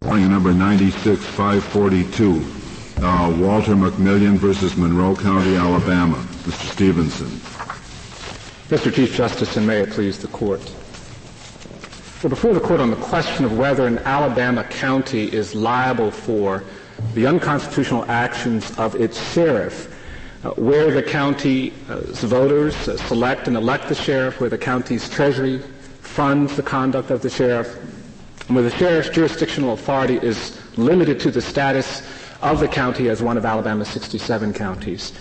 Calling number 96542, uh, Walter McMillian versus Monroe County, Alabama. Mr. Stevenson. Mr. Chief Justice, and may it please the court. Well, before the court on the question of whether an Alabama county is liable for the unconstitutional actions of its sheriff, uh, where the county's voters select and elect the sheriff, where the county's treasury funds the conduct of the sheriff, and where the sheriff's jurisdictional authority is limited to the status of the county as one of Alabama's 67 counties.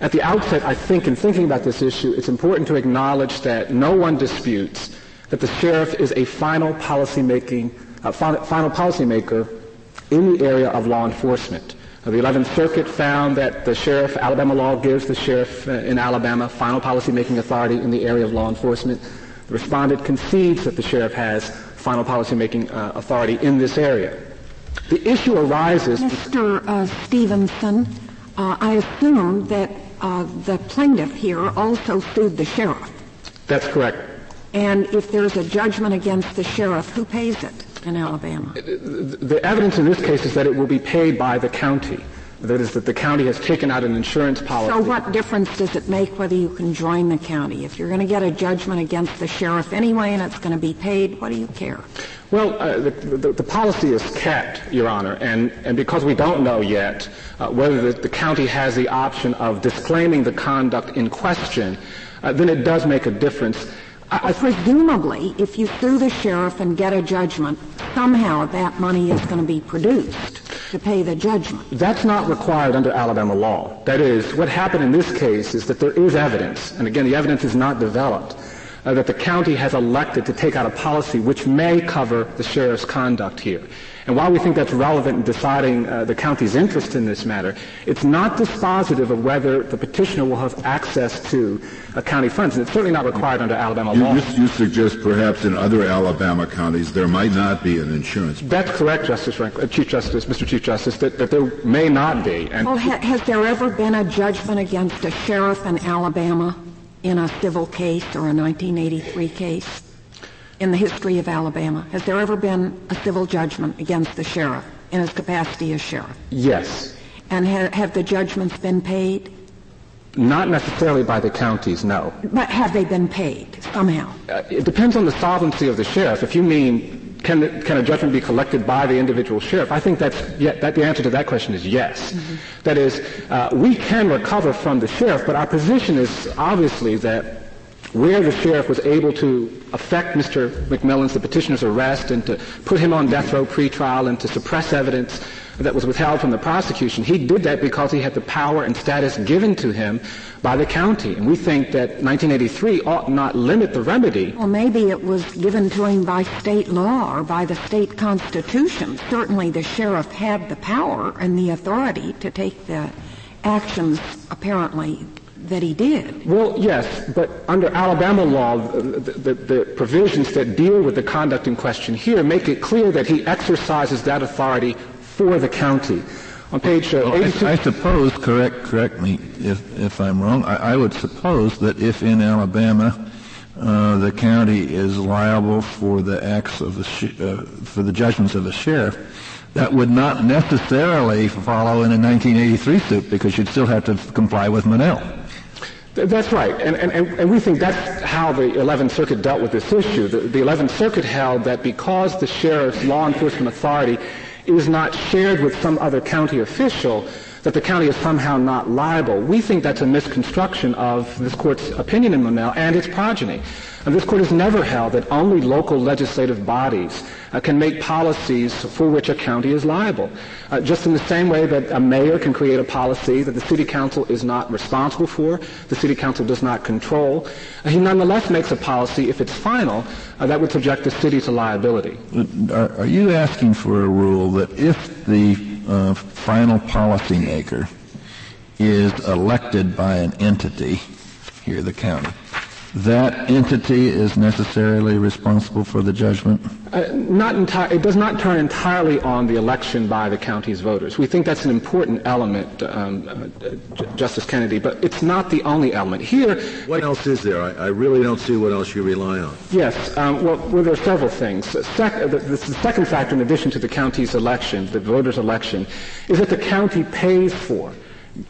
At the outset, I think in thinking about this issue, it's important to acknowledge that no one disputes that the sheriff is a final policymaking, uh, final policymaker in the area of law enforcement. Uh, the 11th Circuit found that the sheriff, Alabama law gives the sheriff uh, in Alabama final policymaking authority in the area of law enforcement. The respondent concedes that the sheriff has final policymaking uh, authority in this area. The issue arises. Mr. Uh, Stevenson, uh, I assume that uh, the plaintiff here also sued the sheriff. That's correct. And if there's a judgment against the sheriff, who pays it in Alabama? The evidence in this case is that it will be paid by the county. That is, that the county has taken out an insurance policy. So what difference does it make whether you can join the county? If you're going to get a judgment against the sheriff anyway and it's going to be paid, what do you care? Well, uh, the, the, the, policy is kept, Your Honor, and, and because we don't know yet uh, whether the, the, county has the option of disclaiming the conduct in question, uh, then it does make a difference. I, presumably, if you sue the sheriff and get a judgment, somehow that money is going to be produced to pay the judgment. That's not required under Alabama law. That is, what happened in this case is that there is evidence, and again, the evidence is not developed, uh, that the county has elected to take out a policy which may cover the sheriff's conduct here. And while we think that's relevant in deciding uh, the county's interest in this matter, it's not dispositive of whether the petitioner will have access to uh, county funds. And it's certainly not required under Alabama you, law. You, you, suggest perhaps in other Alabama counties there might not be an insurance. That's correct, Justice Frank, uh, Chief Justice, Mr. Chief Justice, that, that there may not be. And well, ha- has there ever been a judgment against a sheriff in Alabama in a civil case or a 1983 case? in the history of Alabama? Has there ever been a civil judgment against the sheriff in his capacity as sheriff? Yes. And ha- have the judgments been paid? Not necessarily by the counties, no. But have they been paid somehow? Uh, it depends on the solvency of the sheriff. If you mean, can, the, can a judgment be collected by the individual sheriff? I think that's yeah, that the answer to that question is yes. Mm-hmm. That is, uh, we can recover from the sheriff, but our position is obviously that where the sheriff was able to affect Mr. McMillian's, the petitioner's arrest, and to put him on death row pretrial and to suppress evidence that was withheld from the prosecution. He did that because he had the power and status given to him by the county. And we think that 1983 ought not limit the remedy. Well, maybe it was given to him by state law or by the state constitution. Certainly the sheriff had the power and the authority to take the actions apparently that he did. Well, yes, but under Alabama law, the, the, the, provisions that deal with the conduct in question here make it clear that he exercises that authority for the county. On page uh, well, I, I, suppose, correct, correct me if, if I'm wrong, I, I would suppose that if in Alabama uh, the county is liable for the acts of the, sh- uh, for the judgments of the sheriff, that would not necessarily follow in a 1983 suit because you'd still have to comply with Monell. That's right. And, and, and we think that's how the 11th Circuit dealt with this issue. The, the 11th Circuit held that because the sheriff's law enforcement authority is not shared with some other county official, that the county is somehow not liable. We think that's a misconstruction of this court's opinion in Monell and its progeny. And this court has never held that only local legislative bodies uh, can make policies for which a county is liable. Uh, just in the same way that a mayor can create a policy that the city council is not responsible for, the city council does not control, uh, he nonetheless makes a policy, if it's final, uh, that would subject the city to liability. Are, are, you asking for a rule that if the uh, final policymaker is elected by an entity, here the county, that entity is necessarily responsible for the judgment? Uh, not enti- it does not turn entirely on the election by the county's voters. We think that's an important element, um, uh, J- Justice Kennedy, but it's not the only element. Here, what else is there? I, I really don't see what else you rely on. Yes, um, well, well, there are several things. Sec- the, the, second factor, in addition to the county's election, the voters' election, is that the county pays for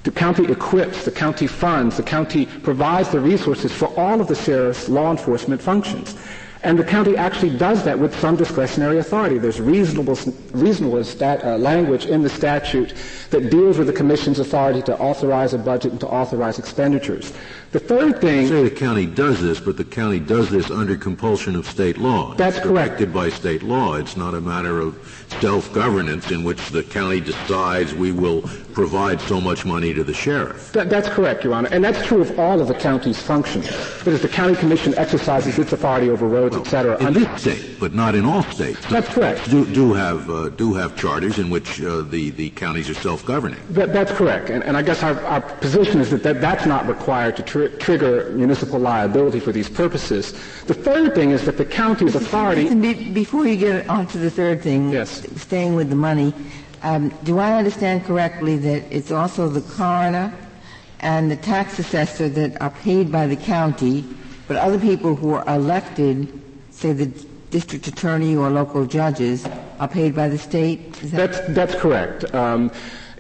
the county equips, the county funds, the county provides the resources for all of the sheriff's law enforcement functions. And the county actually does that with some discretionary authority. There's reasonable, reasonable stat, uh, language in the statute that deals with the commission's authority to authorize a budget and to authorize expenditures. The third thing. You say the county does this, but the county does this under compulsion of state law. That's it's correct. Directed by state law. It's not a matter of self-governance in which the county decides we will provide so much money to the sheriff. That, that's correct, Your Honor. And that's true of all of the county's functions. But as the county commission exercises its authority over roads, well, et cetera. In this state, but not in all states. That's correct. Do, do have, uh, do have charters in which uh, the, the counties are self-governing. That, that's correct. And, and I guess our, our, position is that, that that's not required to tr- trigger municipal liability for these purposes. The third thing is that the county's authority. Before you get on to the third thing, yes. staying with the money, um, do I understand correctly that it's also the coroner and the tax assessor that are paid by the county, but other people who are elected, say the district attorney or local judges, are paid by the state? That that's, that's correct. Um,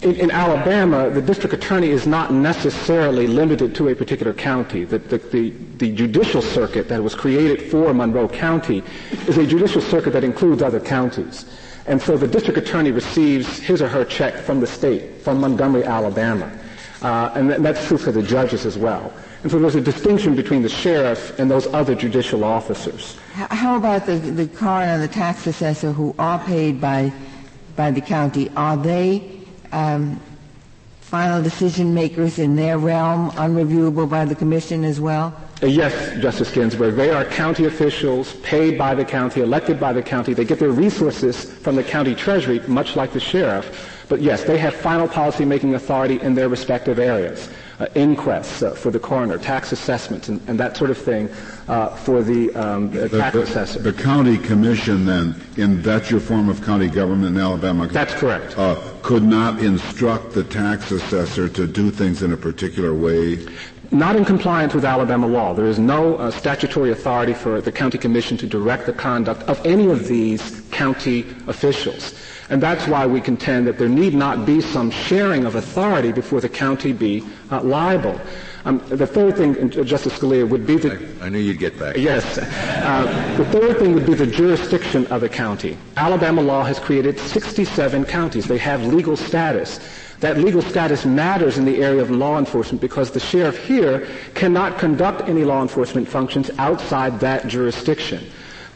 in, in, Alabama, the district attorney is not necessarily limited to a particular county. The, the, the, the, judicial circuit that was created for Monroe County is a judicial circuit that includes other counties. And so the district attorney receives his or her check from the state, from Montgomery, Alabama. Uh, and th- that's true for the judges as well. And so there's a distinction between the sheriff and those other judicial officers. How about the, the coroner and the tax assessor who are paid by, by the county? Are they um, final decision makers in their realm, unreviewable by the commission as well? Uh, yes, Justice Ginsburg. They are county officials paid by the county, elected by the county. They get their resources from the county treasury, much like the sheriff. But yes, they have final policy-making authority in their respective areas. Uh, inquests uh, for the coroner, tax assessments, and, and that sort of thing uh, for the, um, the tax the, assessor. The county commission, then, in that's your form of county government in Alabama. That's correct. Uh, could not instruct the tax assessor to do things in a particular way not in compliance with Alabama law. There is no uh, statutory authority for the county commission to direct the conduct of any of these county officials. And that's why we contend that there need not be some sharing of authority before the county be uh, liable. Um, the third thing, uh, Justice Scalia, would be the. I, I knew you'd get back. Yes. Uh, the third thing would be the jurisdiction of the county. Alabama law has created 67 counties. They have legal status. That legal status matters in the area of law enforcement because the sheriff here cannot conduct any law enforcement functions outside that jurisdiction.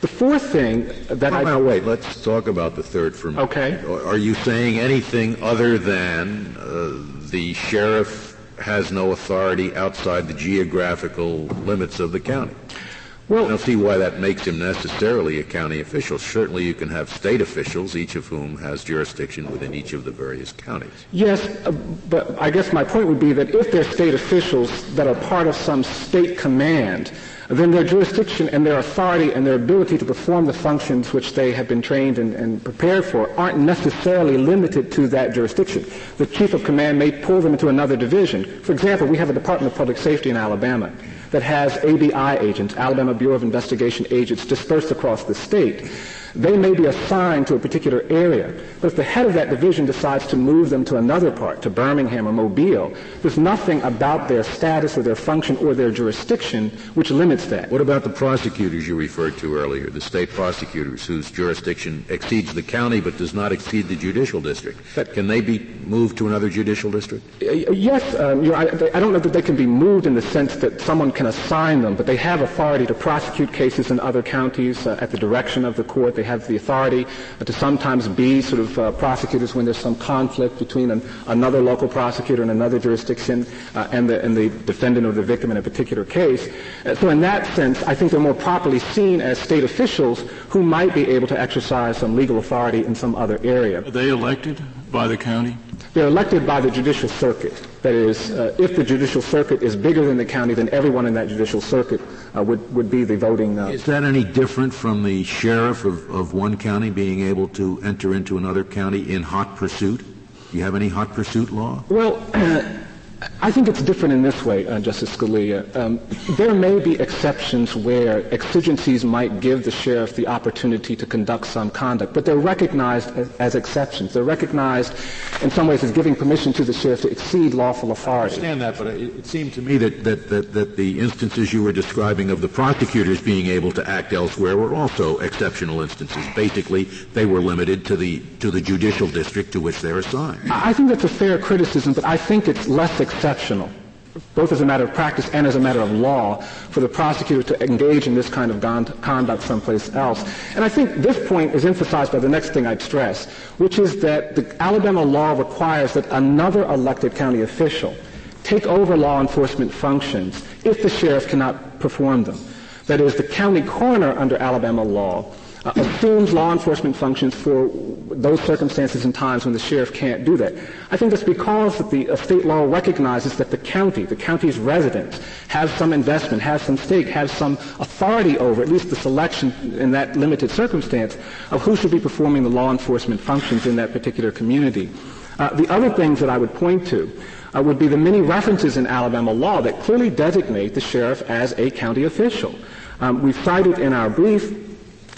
The fourth thing that well, I... Now, wait, let's talk about the third for a minute. Okay. Are you saying anything other than uh, the sheriff has no authority outside the geographical limits of the county? Well, I don't see why that makes him necessarily a county official. Certainly you can have state officials, each of whom has jurisdiction within each of the various counties. Yes, uh, but I guess my point would be that if they're state officials that are part of some state command, then their jurisdiction and their authority and their ability to perform the functions which they have been trained and, and, prepared for aren't necessarily limited to that jurisdiction. The chief of command may pull them into another division. For example, we have a Department of Public Safety in Alabama that has ABI agents, Alabama Bureau of Investigation agents, dispersed across the state. They may be assigned to a particular area, but if the head of that division decides to move them to another part, to Birmingham or Mobile, there's nothing about their status or their function or their jurisdiction which limits that. What about the prosecutors you referred to earlier, the state prosecutors whose jurisdiction exceeds the county but does not exceed the judicial district? Can they be moved to another judicial district? Yes, um, you know, I, I, don't know that they can be moved in the sense that someone can assign them, but they have authority to prosecute cases in other counties uh, at the direction of the court. They have the authority to sometimes be sort of uh, prosecutors when there's some conflict between an, another local prosecutor in another jurisdiction uh, and, the, and the defendant or the victim in a particular case. Uh, so in that sense, I think they're more properly seen as state officials who might be able to exercise some legal authority in some other area. Are they elected? by the county? They're elected by the judicial circuit. That is, uh, if the judicial circuit is bigger than the county, then everyone in that judicial circuit uh, would, would be the voting. Uh, is that any different from the sheriff of, of one county being able to enter into another county in hot pursuit? Do you have any hot pursuit law? Well, I think it's different in this way, uh, Justice Scalia. Um, there may be exceptions where exigencies might give the sheriff the opportunity to conduct some conduct, but they're recognized as, as, exceptions. They're recognized in some ways as giving permission to the sheriff to exceed lawful authority. I understand that, but it, it seemed to me that, that, that, that the instances you were describing of the prosecutors being able to act elsewhere were also exceptional instances. Basically, they were limited to the, to the judicial district to which they're assigned. I think that's a fair criticism, but I think it's less exceptional, both as a matter of practice and as a matter of law, for the prosecutor to engage in this kind of conduct someplace else. And I think this point is emphasized by the next thing I'd stress, which is that the Alabama law requires that another elected county official take over law enforcement functions if the sheriff cannot perform them. That is, the county coroner under Alabama law uh, assumes law enforcement functions for those circumstances and times when the sheriff can't do that. I think that's because that the uh, state law recognizes that the county, the county's residents, have some investment, have some stake, have some authority over at least the selection in that limited circumstance of who should be performing the law enforcement functions in that particular community. Uh, the other things that I would point to uh, would be the many references in Alabama law that clearly designate the sheriff as a county official. Um, we've cited in our brief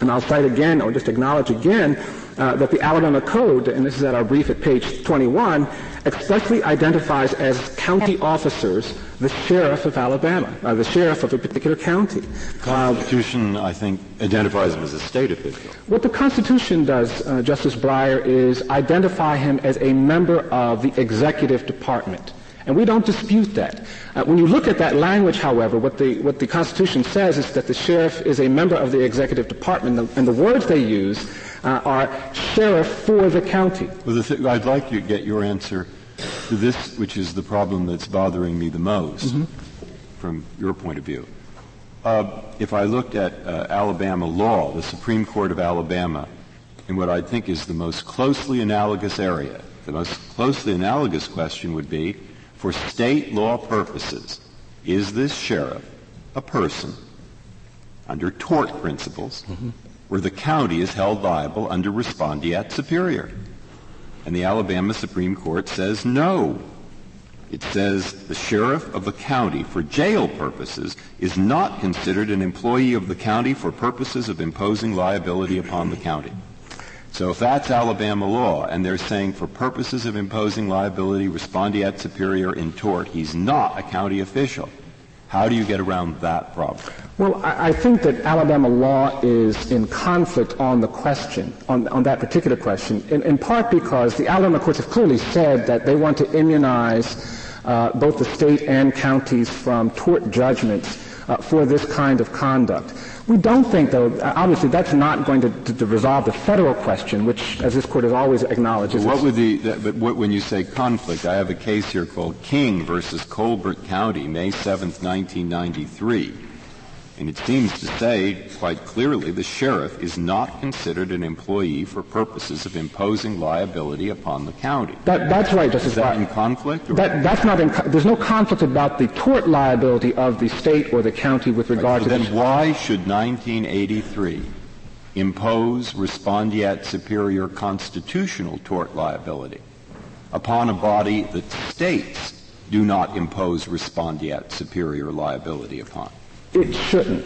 and I'll cite again, or just acknowledge again, uh, that the Alabama Code, and this is at our brief at page 21, expressly identifies as county officers the sheriff of Alabama, uh, the sheriff of a particular county. The Constitution, uh, I think, identifies him as a state official. What the Constitution does, uh, Justice Breyer, is identify him as a member of the executive department. And we don't dispute that. Uh, when you look at that language, however, what the, what the Constitution says is that the sheriff is a member of the executive department, and the words they use uh, are sheriff for the county. Well, the I'd like to get your answer to this, which is the problem that's bothering me the most mm-hmm. from your point of view. Uh, if I looked at uh, Alabama law, the Supreme Court of Alabama, in what I think is the most closely analogous area, the most closely analogous question would be for state law purposes, is this sheriff a person under tort principles mm-hmm. where the county is held liable under respondeat superior? And the Alabama Supreme Court says no. It says the sheriff of the county for jail purposes is not considered an employee of the county for purposes of imposing liability upon the county. So if that's Alabama law, and they're saying for purposes of imposing liability, respondeat superior in tort, he's not a county official. How do you get around that problem? Well, I think that Alabama law is in conflict on the question, on, on that particular question, in, in, part because the Alabama courts have clearly said that they want to immunize uh, both the state and counties from tort judgments uh, for this kind of conduct. We don't think, though, obviously that's not going to, to, to, resolve the federal question, which, as this court has always acknowledged, is. What would the, but what, when you say conflict, I have a case here called King versus Colbert County, May 7th, 1993. And it seems to say quite clearly the sheriff is not considered an employee for purposes of imposing liability upon the county. That, that's right, Justice Is that in conflict? That, that's not in, there's no conflict about the tort liability of the state or the county with regard right, so to then why should 1983 impose respondeat superior constitutional tort liability upon a body that states do not impose respondeat superior liability upon? It shouldn't.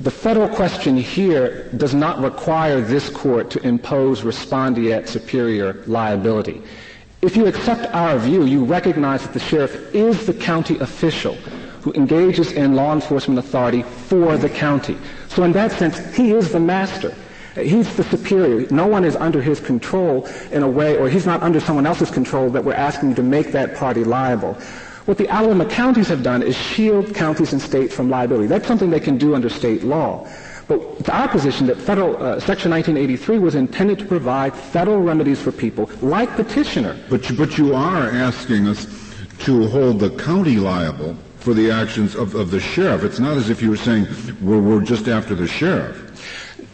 The federal question here does not require this court to impose respondeat superior liability. If you accept our view, you recognize that the sheriff is the county official who engages in law enforcement authority for the county. So in that sense, he is the master. He's the superior. No one is under his control in a way, or he's not under someone else's control that we're asking you to make that party liable. What the Alabama counties have done is shield counties and states from liability. That's something they can do under state law. But it's our position that federal uh, Section 1983 was intended to provide federal remedies for people like petitioner. But you, but you are asking us to hold the county liable for the actions of, of the sheriff. It's not as if you were saying we're, we're just after the sheriff.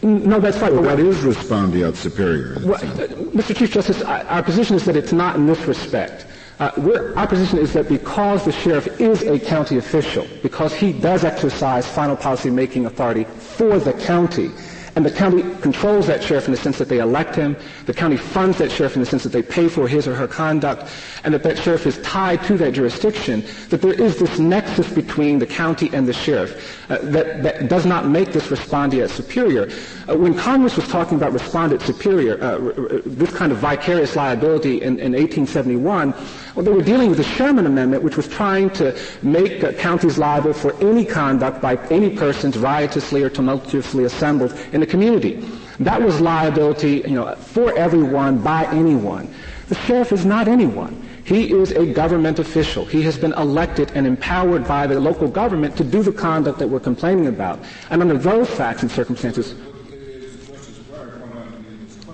No, that's right. Well, what is respondeat superior? Well, uh, Mr. Chief Justice, our position is that it's not in this respect. Uh, our position is that because the sheriff is a county official, because he does exercise final policy making authority for the county, and the county controls that sheriff in the sense that they elect him. The county funds that sheriff in the sense that they pay for his or her conduct, and that that sheriff is tied to that jurisdiction. That there is this nexus between the county and the sheriff uh, that, that does not make this respondeat superior. Uh, when Congress was talking about respondeat superior, uh, this kind of vicarious liability in, in 1871, well, they were dealing with the Sherman Amendment, which was trying to make uh, counties liable for any conduct by any persons riotously or tumultuously assembled in the community. That was liability, you know, for everyone, by anyone. The sheriff is not anyone. He is a government official. He has been elected and empowered by the local government to do the conduct that we're complaining about. And under those facts and circumstances,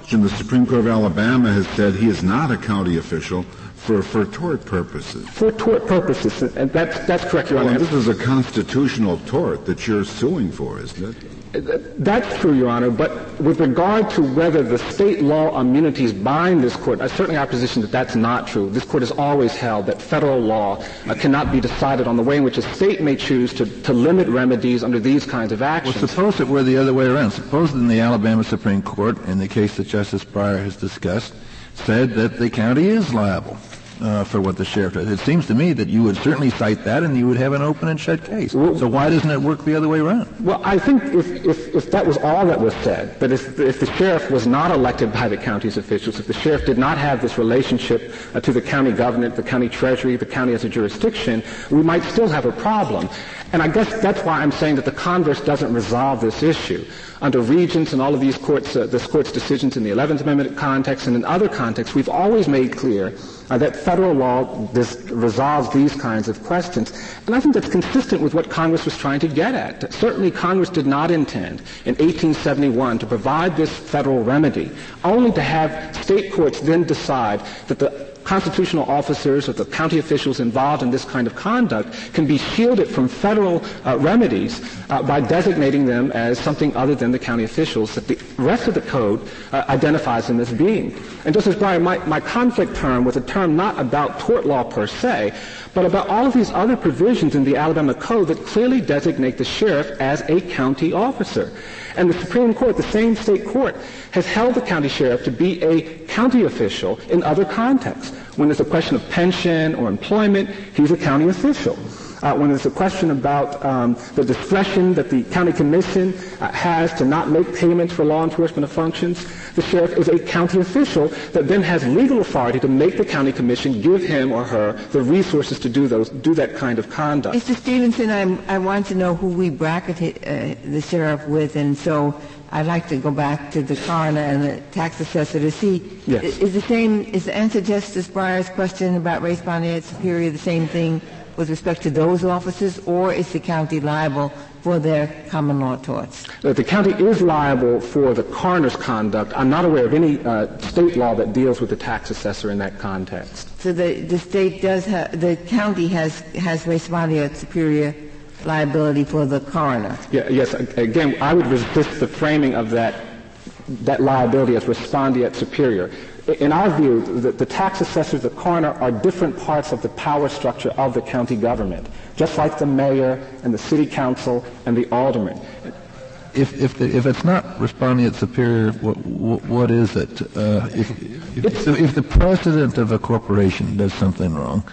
the Supreme Court of Alabama has said he is not a county official for, for tort purposes. For tort purposes, and that's, that's correct, Your Honor. Well, this is a constitutional tort that you're suing for, isn't it? That's true, Your Honor, but with regard to whether the state law immunities bind this court, uh, certainly our position that that's not true. This court has always held that federal law uh, cannot be decided on the way in which a state may choose to, to limit remedies under these kinds of actions. Well, suppose it were the other way around. Suppose in the Alabama Supreme Court, in the case that Justice Breyer has discussed, said that the county is liable uh, for what the sheriff does. It seems to me that you would certainly cite that and you would have an open and shut case. Well, so why doesn't it work the other way around? Well, I think if, if, if that was all that was said, that if, if the sheriff was not elected by the county's officials, if the sheriff did not have this relationship uh, to the county government, the county treasury, the county as a jurisdiction, we might still have a problem. And I guess that's why I'm saying that the converse doesn't resolve this issue. Under Regents and all of these courts, uh, this court's decisions in the 11th Amendment context and in other contexts, we've always made clear uh, that federal law this, resolves these kinds of questions. And I think that's consistent with what Congress was trying to get at. Certainly Congress did not intend in 1871 to provide this federal remedy, only to have state courts then decide that the constitutional officers or the county officials involved in this kind of conduct can be shielded from federal uh, remedies uh, by designating them as something other than the county officials that the rest of the code uh, identifies them as being. And Justice Breyer, my, my conflict term was a term not about tort law per se, but about all of these other provisions in the Alabama Code that clearly designate the sheriff as a county officer. And the Supreme Court, the same state court, has held the county sheriff to be a county official in other contexts. When there's a question of pension or employment, he's a county official uh, when there's a question about um, the discretion that the county commission uh, has to not make payments for law enforcement functions, the sheriff is a county official that then has legal authority to make the county commission give him or her the resources to do those, do that kind of conduct. Mr. Stevenson, I'm, i want to know who we bracket uh, the sheriff with, and so I'd like to go back to the coroner and the tax assessor to see yes. is the same is the answer Justice Breyer's question about race bond respondeat superior the same thing with respect to those officers, or is the county liable for their common law torts? The county is liable for the coroner's conduct. I'm not aware of any uh, state law that deals with the tax assessor in that context. So the, the state does have, the county has, has respondeat superior liability for the coroner. Yeah, yes, again, I would resist the framing of that, that liability as respondeat superior in our view, the, the, tax assessors, the coroner, are different parts of the power structure of the county government, just like the mayor and the city council and the alderman. If, if, the, if it's not responding respondeat superior, what, what, what is it? Uh, if, if, if, the president of a corporation does something wrong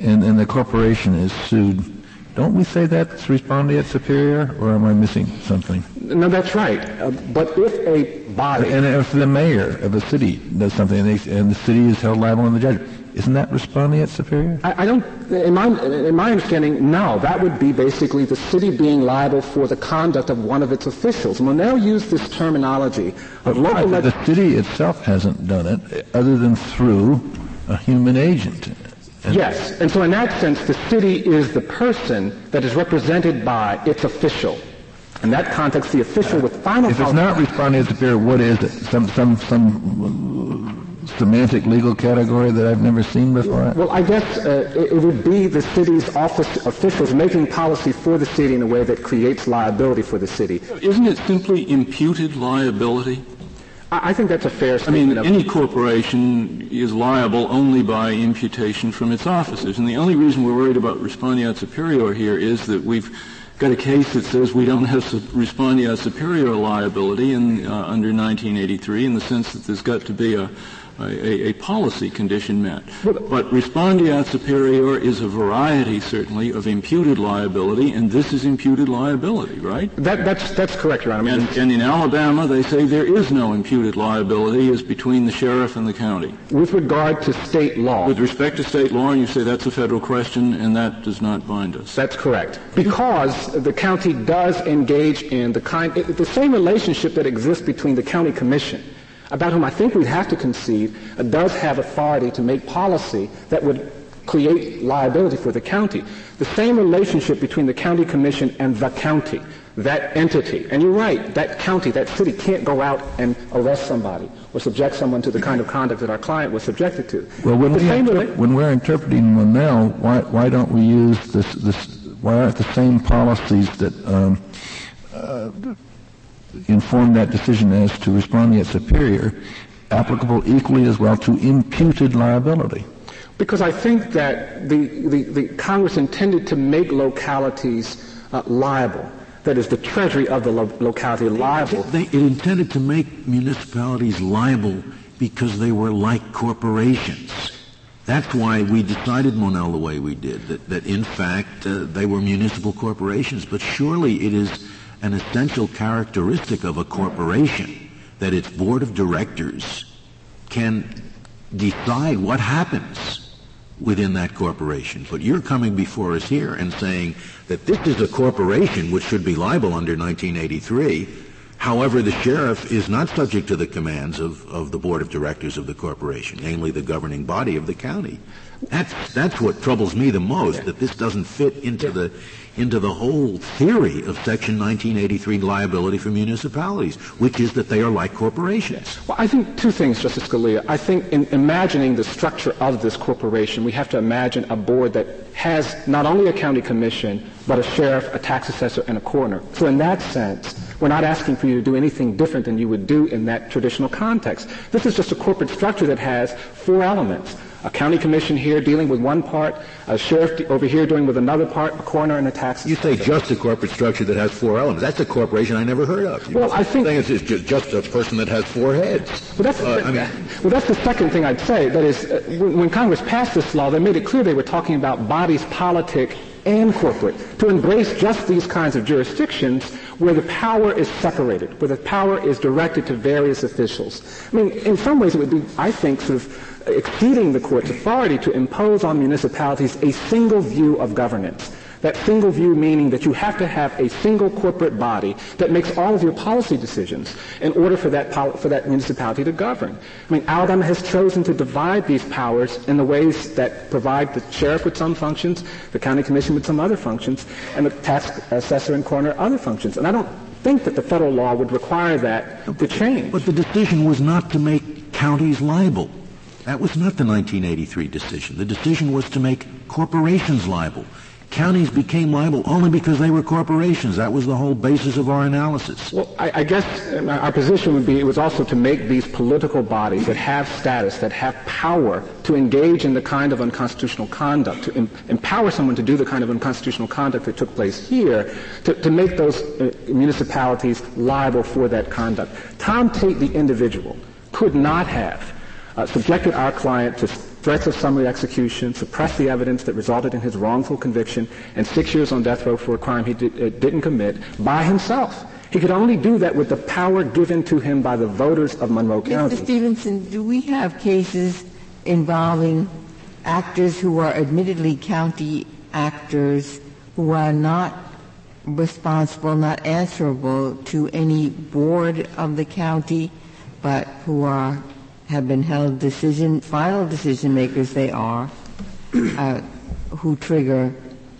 and, and the corporation is sued, don't we say that's respondeat superior, or am I missing something? No, that's right. Uh, but if a body. And if the mayor of a city does something and, they, and the city is held liable in the judgment, isn't that respondeat superior? I, I, don't, in my, in my understanding, no. That would be basically the city being liable for the conduct of one of its officials. And Monell used this terminology of local... Right, the city itself hasn't done it other than through a human agent. And yes, and so in that sense, the city is the person that is represented by its official. In that context, the official with final If it's not respondeat superior, what is it? Some, some, some semantic legal category that I've never seen before? Well, I guess uh, it, it, would be the city's office officials making policy for the city in a way that creates liability for the city. Isn't it simply imputed liability? I, think that's a fair statement. I mean, any corporation is liable only by imputation from its officers. And the only reason we're worried about respondeat superior here is that we've got a case that says we don't have to respondeat superior liability in, uh, under 1983 in the sense that there's got to be a a, a, policy condition met. But respondeat superior is a variety, certainly, of imputed liability, and this is imputed liability, right? That, that's, that's correct, Your Honor. And, and, in Alabama, they say there is no imputed liability as between the sheriff and the county. With regard to state law. With respect to state law, you say that's a federal question, and that does not bind us. That's correct. Because the county does engage in the kind, the same relationship that exists between the county commission about whom I think we'd have to concede uh, does have authority to make policy that would create liability for the county. The same relationship between the county commission and the county, that entity. And you're right, that county, that city can't go out and arrest somebody or subject someone to the kind of conduct that our client was subjected to. Well, when, we rela- when we're interpreting Monell, why, why don't we use this, this, why aren't the same policies that um, uh, inform that decision as to respondeat superior applicable equally as well to imputed liability? Because I think that the, the, the Congress intended to make localities uh, liable. That is, the treasury of the lo- locality liable. They, it intended to make municipalities liable because they were like corporations. That's why we decided Monell the way we did, that, that in fact uh, they were municipal corporations. But surely it is an essential characteristic of a corporation that its board of directors can decide what happens within that corporation. But you're coming before us here and saying that this is a corporation which should be liable under 1983. However, the sheriff is not subject to the commands of, of the board of directors of the corporation, namely the governing body of the county. That's, that's what troubles me the most, that this doesn't fit into the into the whole theory of Section 1983 liability for municipalities, which is that they are like corporations. Well, I think two things, Justice Scalia. I think in imagining the structure of this corporation, we have to imagine a board that has not only a county commission, but a sheriff, a tax assessor, and a coroner. So in that sense, we're not asking for you to do anything different than you would do in that traditional context. This is just a corporate structure that has four elements a county commission here dealing with one part, a sheriff over here dealing with another part, a coroner and a tax. You say just a corporate structure that has four elements. That's a corporation I never heard of. You well, I think it's just, just a person that has four heads. Well, that's, uh, I mean, well, that's the second thing I'd say. That is, uh, when Congress passed this law, they made it clear they were talking about bodies politic and corporate to embrace just these kinds of jurisdictions where the power is separated, where the power is directed to various officials. I mean, in some ways, it would be, I think, sort of exceeding the court's authority to impose on municipalities a single view of governance. That single view meaning that you have to have a single corporate body that makes all of your policy decisions in order for that, for that municipality to govern. I mean, Alabama has chosen to divide these powers in the ways that provide the sheriff with some functions, the county commission with some other functions, and the tax assessor and coroner other functions. And I don't think that the federal law would require that to change. But the decision was not to make counties liable. That was not the 1983 decision. The decision was to make corporations liable. Counties became liable only because they were corporations. That was the whole basis of our analysis. Well, I, I guess uh, our position would be it was also to make these political bodies that have status, that have power to engage in the kind of unconstitutional conduct, to em- empower someone to do the kind of unconstitutional conduct that took place here, to, to make those uh, municipalities liable for that conduct. Tom Tate, the individual, could not have uh, subjected our client to threats of summary execution, suppressed the evidence that resulted in his wrongful conviction, and six years on death row for a crime he did, uh, didn't commit by himself. He could only do that with the power given to him by the voters of Monroe County. Mr. Stevenson, do we have cases involving actors who are admittedly county actors who are not responsible, not answerable to any board of the county, but who are have been held decision, final decision makers they are, uh, who trigger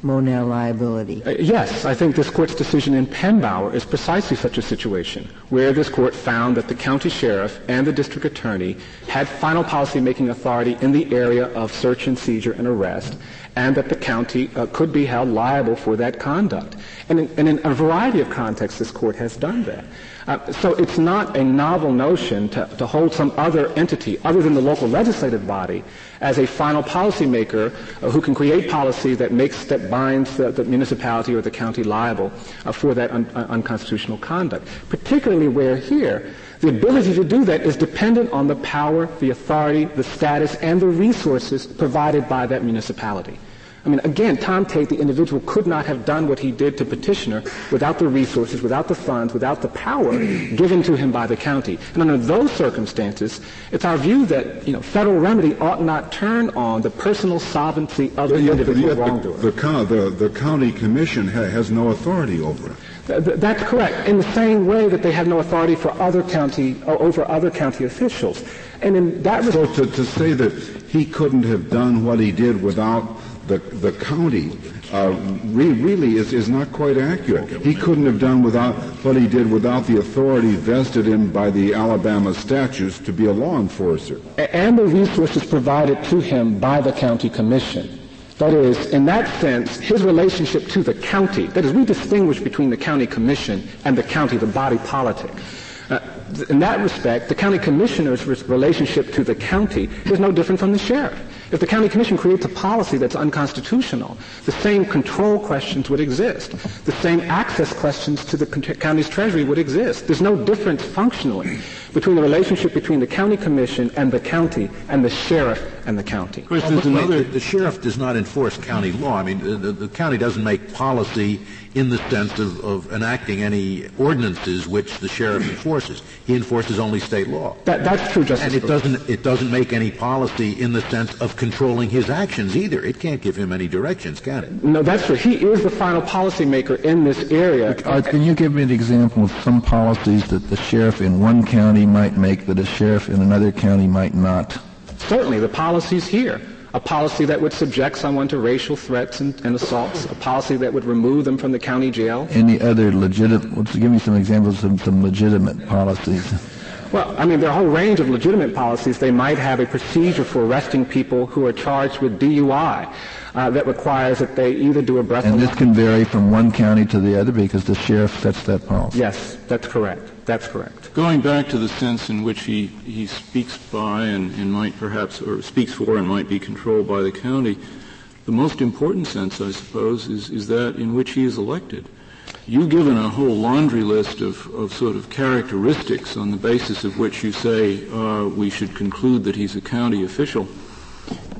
Monell liability? Uh, yes, I think this court's decision in Pembaur is precisely such a situation, where this court found that the county sheriff and the district attorney had final policy-making authority in the area of search and seizure and arrest, and that the county uh, could be held liable for that conduct. And in, and in, a variety of contexts, this court has done that. Uh, so it's not a novel notion to, to, hold some other entity, other than the local legislative body, as a final policymaker uh, who can create policy that makes that binds the, the municipality or the county liable uh, for that un, unconstitutional conduct. Particularly where here the ability to do that is dependent on the power, the authority, the status, and the resources provided by that municipality. I mean, again, Tom Tate, the individual, could not have done what he did to petitioner without the resources, without the funds, without the power given to him by the county. And under those circumstances, it's our view that, you know, federal remedy ought not turn on the personal sovereignty of the individual wrongdoer. The, the, the, county commission ha- has no authority over it. That's correct. In the same way that they have no authority for other county, over other county officials. And in that so to, to say that he couldn't have done what he did without the, the county uh, re- really is, is not quite accurate. He couldn't have done without what he did without the authority vested in by the Alabama statutes to be a law enforcer. And the resources provided to him by the county commission. That is, in that sense, his relationship to the county, that is, we distinguish between the county commission and the county, the body politic. Uh, in that respect, the county commissioner's relationship to the county is no different from the sheriff. If the county commission creates a policy that's unconstitutional, the same control questions would exist. The same access questions to the county's treasury would exist. There's no difference functionally between the relationship between the county commission and the county and the sheriff and the county. Well, another, the, the, sheriff does not enforce county law. I mean, the, the county doesn't make policy in the sense of, of, enacting any ordinances which the sheriff enforces. He enforces only state law. That, that's true, Justice. And it doesn't it doesn't make any policy in the sense of controlling his actions either. It can't give him any directions, can it? No, that's true. He is the final policymaker in this area. Uh, can you give me an example of some policies that the sheriff in one county might make that a sheriff in another county might not? Certainly, the policies here a policy that would subject someone to racial threats and, and, assaults, a policy that would remove them from the county jail. Any other legitimate, give me some examples of some legitimate policies. Well, I mean, there are a whole range of legitimate policies. They might have a procedure for arresting people who are charged with DUI. Uh, that requires that they either do a breath. And this can vary from one county to the other because the sheriff sets that policy. Yes, that's correct. That's correct. Going back to the sense in which he, he speaks by and, and might perhaps, or speaks for and might be controlled by the county, the most important sense, I suppose, is, is that in which he is elected. You've given a whole laundry list of, of sort of characteristics on the basis of which you say uh, we should conclude that he's a county official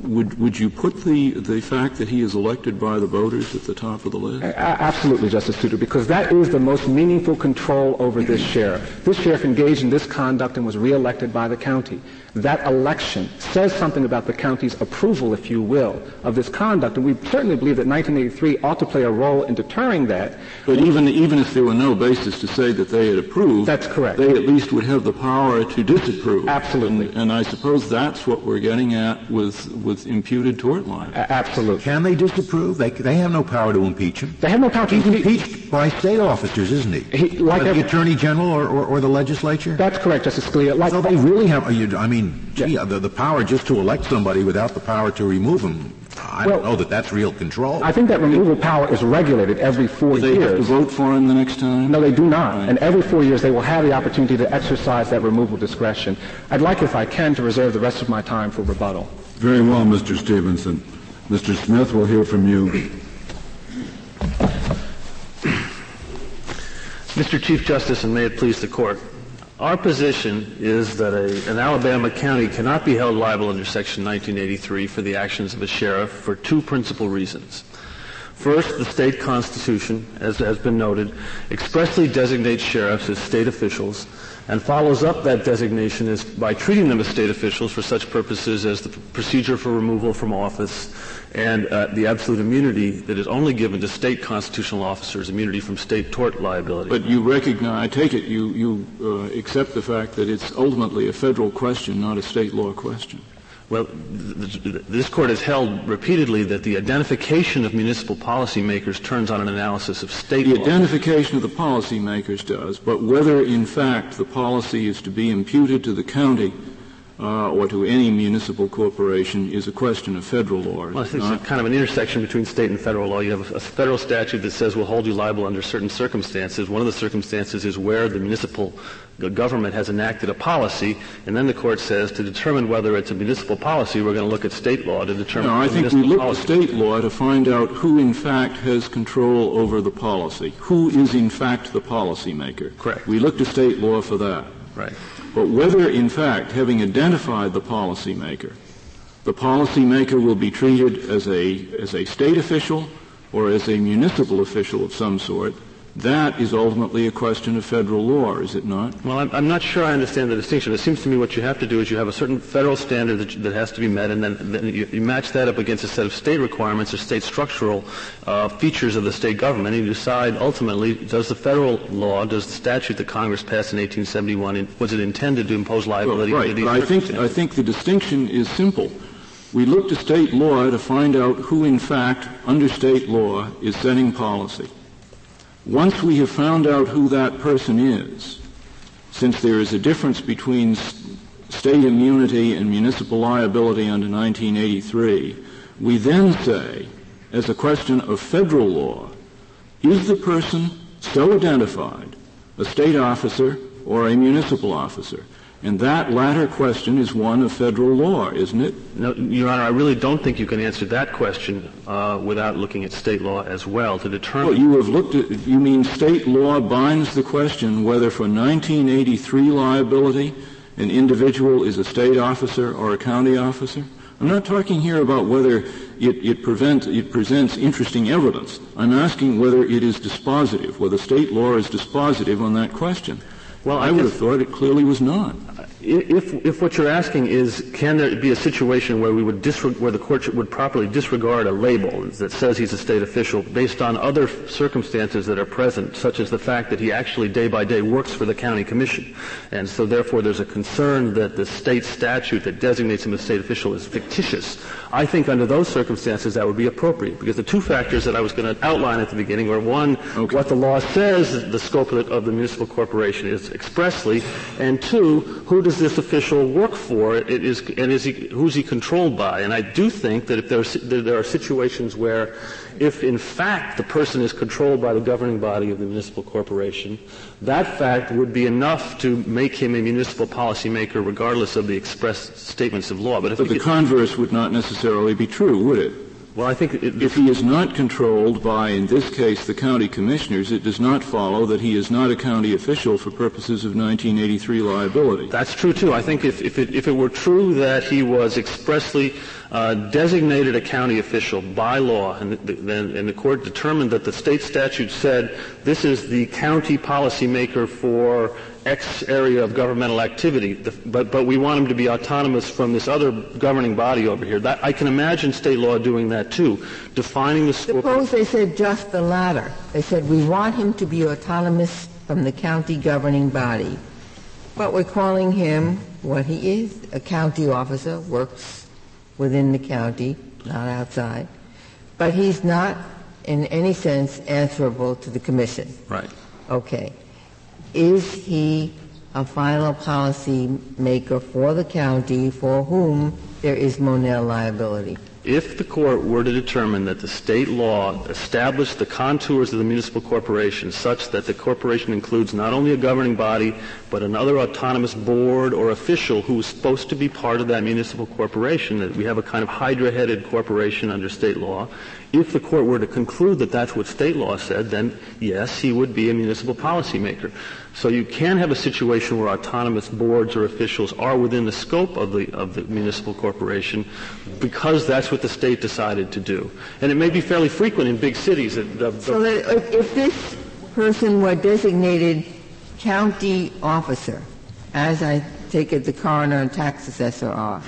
would, would you put the, the fact that he is elected by the voters at the top of the list? absolutely, Justice Souter, because that is the most meaningful control over this sheriff. This sheriff engaged in this conduct and was reelected by the county that election says something about the county's approval, if you will, of this conduct. And we certainly believe that 1983 ought to play a role in deterring that. But even, even if there were no basis to say that they had approved, that's correct. They at least would have the power to disapprove. Absolutely. And, and I suppose that's what we're getting at with, with imputed tort line. absolutely. Can they disapprove? They, they have no power to impeach him. They have no power to He's impeached by state officers, isn't he? he like uh, the Attorney General or, or, or, the legislature? That's correct, Justice Scalia. Like so they really have, I mean, mean, gee, uh, the, the power just to elect somebody without the power to remove them, I well, don't know that that's real control. I think that removal power is regulated every four do they years. have to vote for him the next time? No, they do not. Right. And every four years they will have the opportunity to exercise that removal discretion. I'd like, if I can, to reserve the rest of my time for rebuttal. Very well, Mr. Stevenson. Mr. Smith, we'll hear from you. Mr. Chief Justice, and may it please the Court. Our position is that a, an Alabama county cannot be held liable under Section 1983 for the actions of a sheriff for two principal reasons. First, the state constitution, as has been noted, expressly designates sheriffs as state officials and follows up that designation is by treating them as state officials for such purposes as the procedure for removal from office and uh, the absolute immunity that is only given to state constitutional officers, immunity from state tort liability. But you recognize, I take it, you, you uh, accept the fact that it's ultimately a federal question, not a state law question. Well, this court has held repeatedly that the identification of municipal policymakers turns on an analysis of state the law. The identification of the policymakers does, but whether in fact the policy is to be imputed to the county uh, or to any municipal corporation is a question of federal law. Well, it's kind of an intersection between state and federal law. You have a, a federal statute that says we'll hold you liable under certain circumstances. One of the circumstances is where the municipal government has enacted a policy, and then the court says to determine whether it's a municipal policy, we're going to look at state law to determine. No, I think we look at state law to find out who in fact has control over the policy, who is in fact the policymaker. Correct. We look to state law for that. Right. But whether, in fact, having identified the policymaker, the policymaker will be treated as a, as a state official or as a municipal official of some sort, that is ultimately a question of federal law, is it not? Well, I'm, I'm, not sure I understand the distinction. It seems to me what you have to do is you have a certain federal standard that, that has to be met, and then, then you, you, match that up against a set of state requirements or state structural uh, features of the state government, and you decide ultimately does the federal law, does the statute that Congress passed in 1871, was it intended to impose liability? Well, right, but I think I think the distinction is simple. We look to state law to find out who, in fact, under state law, is setting policy. Once we have found out who that person is, since there is a difference between state immunity and municipal liability under 1983, we then say, as a question of federal law, is the person so identified a state officer or a municipal officer? And that latter question is one of federal law, isn't it? No, Your Honor, I really don't think you can answer that question uh, without looking at state law as well to determine. Well, you have looked at, you mean state law binds the question whether for 1983 liability an individual is a state officer or a county officer? I'm not talking here about whether it, it, prevent, it presents interesting evidence. I'm asking whether it is dispositive, whether state law is dispositive on that question. Well, I, I would have thought it clearly was not if, if what you're asking is, can there be a situation where we would disre- where the court would properly disregard a label that says he's a state official based on other circumstances that are present, such as the fact that he actually day by day works for the county commission, and so therefore there's a concern that the state statute that designates him as state official is fictitious. I think under those circumstances that would be appropriate because the two factors that I was going to outline at the beginning were one, okay. what the law says the scope of the, of the municipal corporation is expressly, and two, who does this official work for? It is, and is he, who's he controlled by? And I do think that if there are, there are situations where if in fact the person is controlled by the governing body of the municipal corporation, that fact would be enough to make him a municipal policymaker regardless of the express statements of law. But, if but the converse would not necessarily be true, would it? Well, I think it, if he is not controlled by, in this case, the county commissioners, it does not follow that he is not a county official for purposes of 1983 liability. That's true too. I think if, if, it, if it were true that he was expressly uh, designated a county official by law, and the, and the court determined that the state statute said this is the county policymaker for X area of governmental activity, but, but we want him to be autonomous from this other governing body over here. That, I can imagine state law doing that too, defining the scope. Suppose they said just the latter. They said we want him to be autonomous from the county governing body, but we're calling him what he is, a county officer, works within the county, not outside. But he's not in any sense answerable to the commission. Right. Okay. Is he a final policy maker for the county for whom there is Monell liability? If the court were to determine that the state law established the contours of the municipal corporation such that the corporation includes not only a governing body, but another autonomous board or official who is supposed to be part of that municipal corporation, that we have a kind of hydra-headed corporation under state law, if the court were to conclude that that's what state law said, then yes, he would be a municipal policymaker. So you can have a situation where autonomous boards or officials are within the scope of the, of the municipal corporation because that's what the state decided to do. And it may be fairly frequent in big cities. That so that if this person were designated county officer, as I take it the coroner and tax assessor are,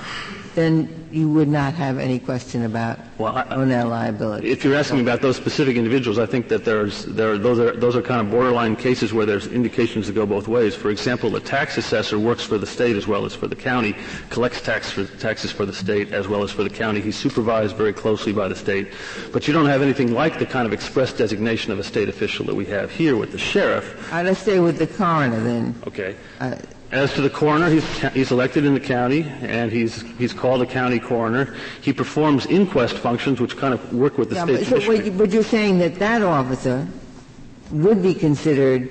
then you would not have any question about well, I, Monell liability. If you're asking about those specific individuals, I think that there's there are, those are those are kind of borderline cases where there's indications to go both ways. For example, the tax assessor works for the state as well as for the county, collects tax for, taxes for the state as well as for the county. He's supervised very closely by the state, but you don't have anything like the kind of express designation of a state official that we have here with the sheriff. Uh, let's stay with the coroner then. Okay. Uh, as to the coroner, he's, he's elected in the county, and he's, he's called a county coroner. He performs inquest functions, which kind of work with the yeah, state but, so, but you're saying that that officer would be considered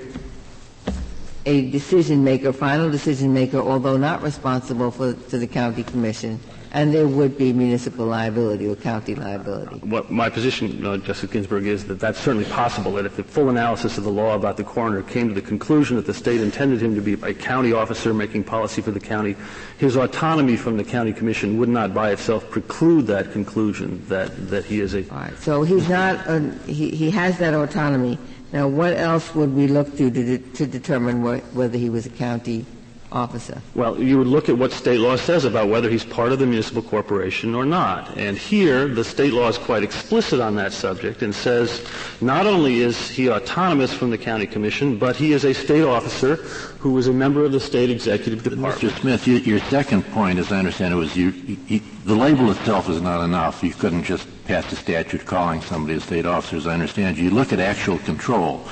a decision maker, final decision maker, although not responsible for, to the county commission and there would be municipal liability or county liability. What my position, uh, Justice Ginsburg, is that that's certainly possible. That if the full analysis of the law about the coroner came to the conclusion that the state intended him to be a county officer making policy for the county, his autonomy from the county commission would not by itself preclude that conclusion that, that he is a. All right. So he's not. A, he, he has that autonomy. Now, what else would we look to to, de- to determine wh- whether he was a county officer? Well, you would look at what state law says about whether he's part of the municipal corporation or not. And here, the state law is quite explicit on that subject and says not only is he autonomous from the county commission, but he is a state officer who is a member of the state executive department. Mr. Smith, you, your second point, as I understand it, was you, you, the label itself is not enough. You couldn't just pass a statute calling somebody a state officer, as I understand. You look at actual control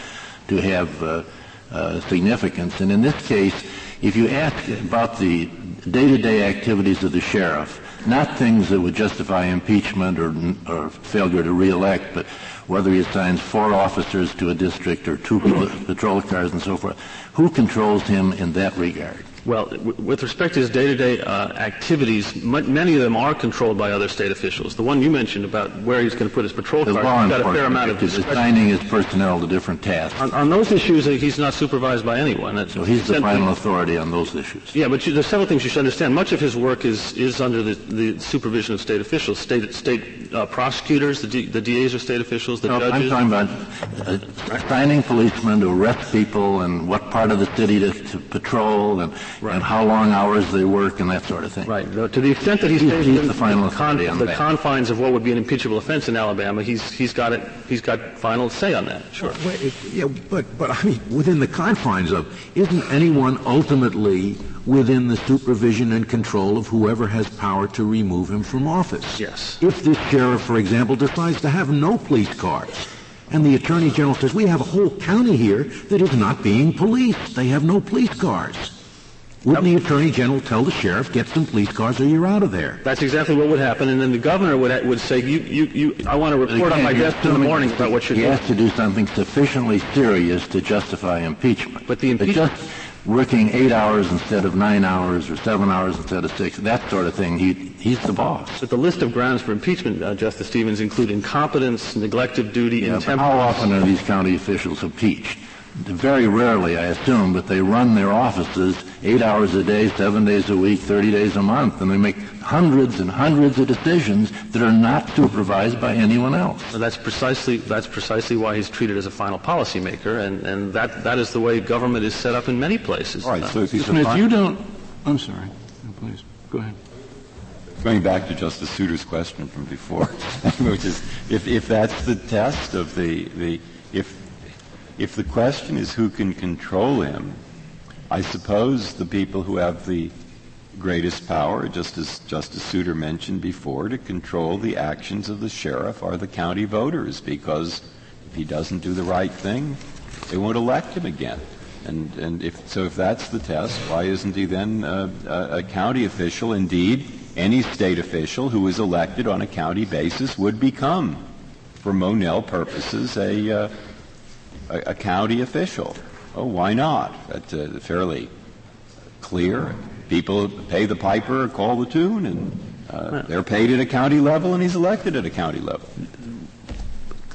to have uh, uh, significance. And in this case, if you ask about the day-to-day activities of the sheriff, not things that would justify impeachment or, or failure to reelect, but whether he assigns four officers to a district or two patrol cars and so forth, who controls him in that regard? Well, w- with respect to his day-to-day uh, activities, m- many of them are controlled by other state officials. The one you mentioned about where he's going to put his patrol cars, he's got a fair amount of assigning his personnel to different tasks. On, on those issues, uh, he's not supervised by anyone. That's so he's the final authority on those issues. Yeah, but you, there's several things you should understand. Much of his work is is under the, the supervision of state officials, state state uh, prosecutors, the, D, the DAs are state officials, the no, judges. I'm talking about uh, assigning policemen to arrest people and what part of the city to, to patrol and right. and how long hours they work and that sort of thing. Right. to the extent that he's, he's, he's the final con- the, the confines of what would be an impeachable offense in Alabama, he's he's got it. He's got final say on that. Sure. Well, yeah, but but I mean, within the confines of, isn't anyone ultimately within the supervision and control of whoever has power to remove him from office? Yes. If this sheriff, for example, decides to have no police cars. And the Attorney General says, we have a whole county here that is not being policed. They have no police cars. Wouldn't the Attorney General tell the sheriff, get some police cars or you're out of there? That's exactly what would happen. And then the governor would, would say, you, you, you, I want to report on my desk in the morning about what you're doing. He has to do something sufficiently serious to justify impeachment. But the impeachment... But just working eight hours instead of nine hours or seven hours instead of six, that sort of thing, he, he's the boss. But the list of grounds for impeachment, uh, Justice Stevens, include incompetence, neglect of duty, yeah, intemperance. How often are these county officials impeached? Very rarely, I assume, but they run their offices eight hours a day, seven days a week, 30 days a month, and they make hundreds and hundreds of decisions that are not supervised by anyone else. Well, that's precisely that's precisely why he's treated as a final policymaker, and, and that that is the way government is set up in many places. All right, so if he's Smith, you don't. I'm sorry. please go ahead. Going back to Justice Souter's question from before, which is if, if that's the test of the, the if if the question is who can control him, I suppose the people who have the greatest power, just as Justice Souter mentioned before, to control the actions of the sheriff are the county voters, because if he doesn't do the right thing, they won't elect him again. And, and if, so if that's the test, why isn't he then a, a, a county official? Indeed, any state official who is elected on a county basis would become, for Monell purposes, a, uh, a, a county official. Oh, why not? That's uh, fairly clear. People pay the piper, call the tune, and uh, they're paid at a county level, and he's elected at a county level.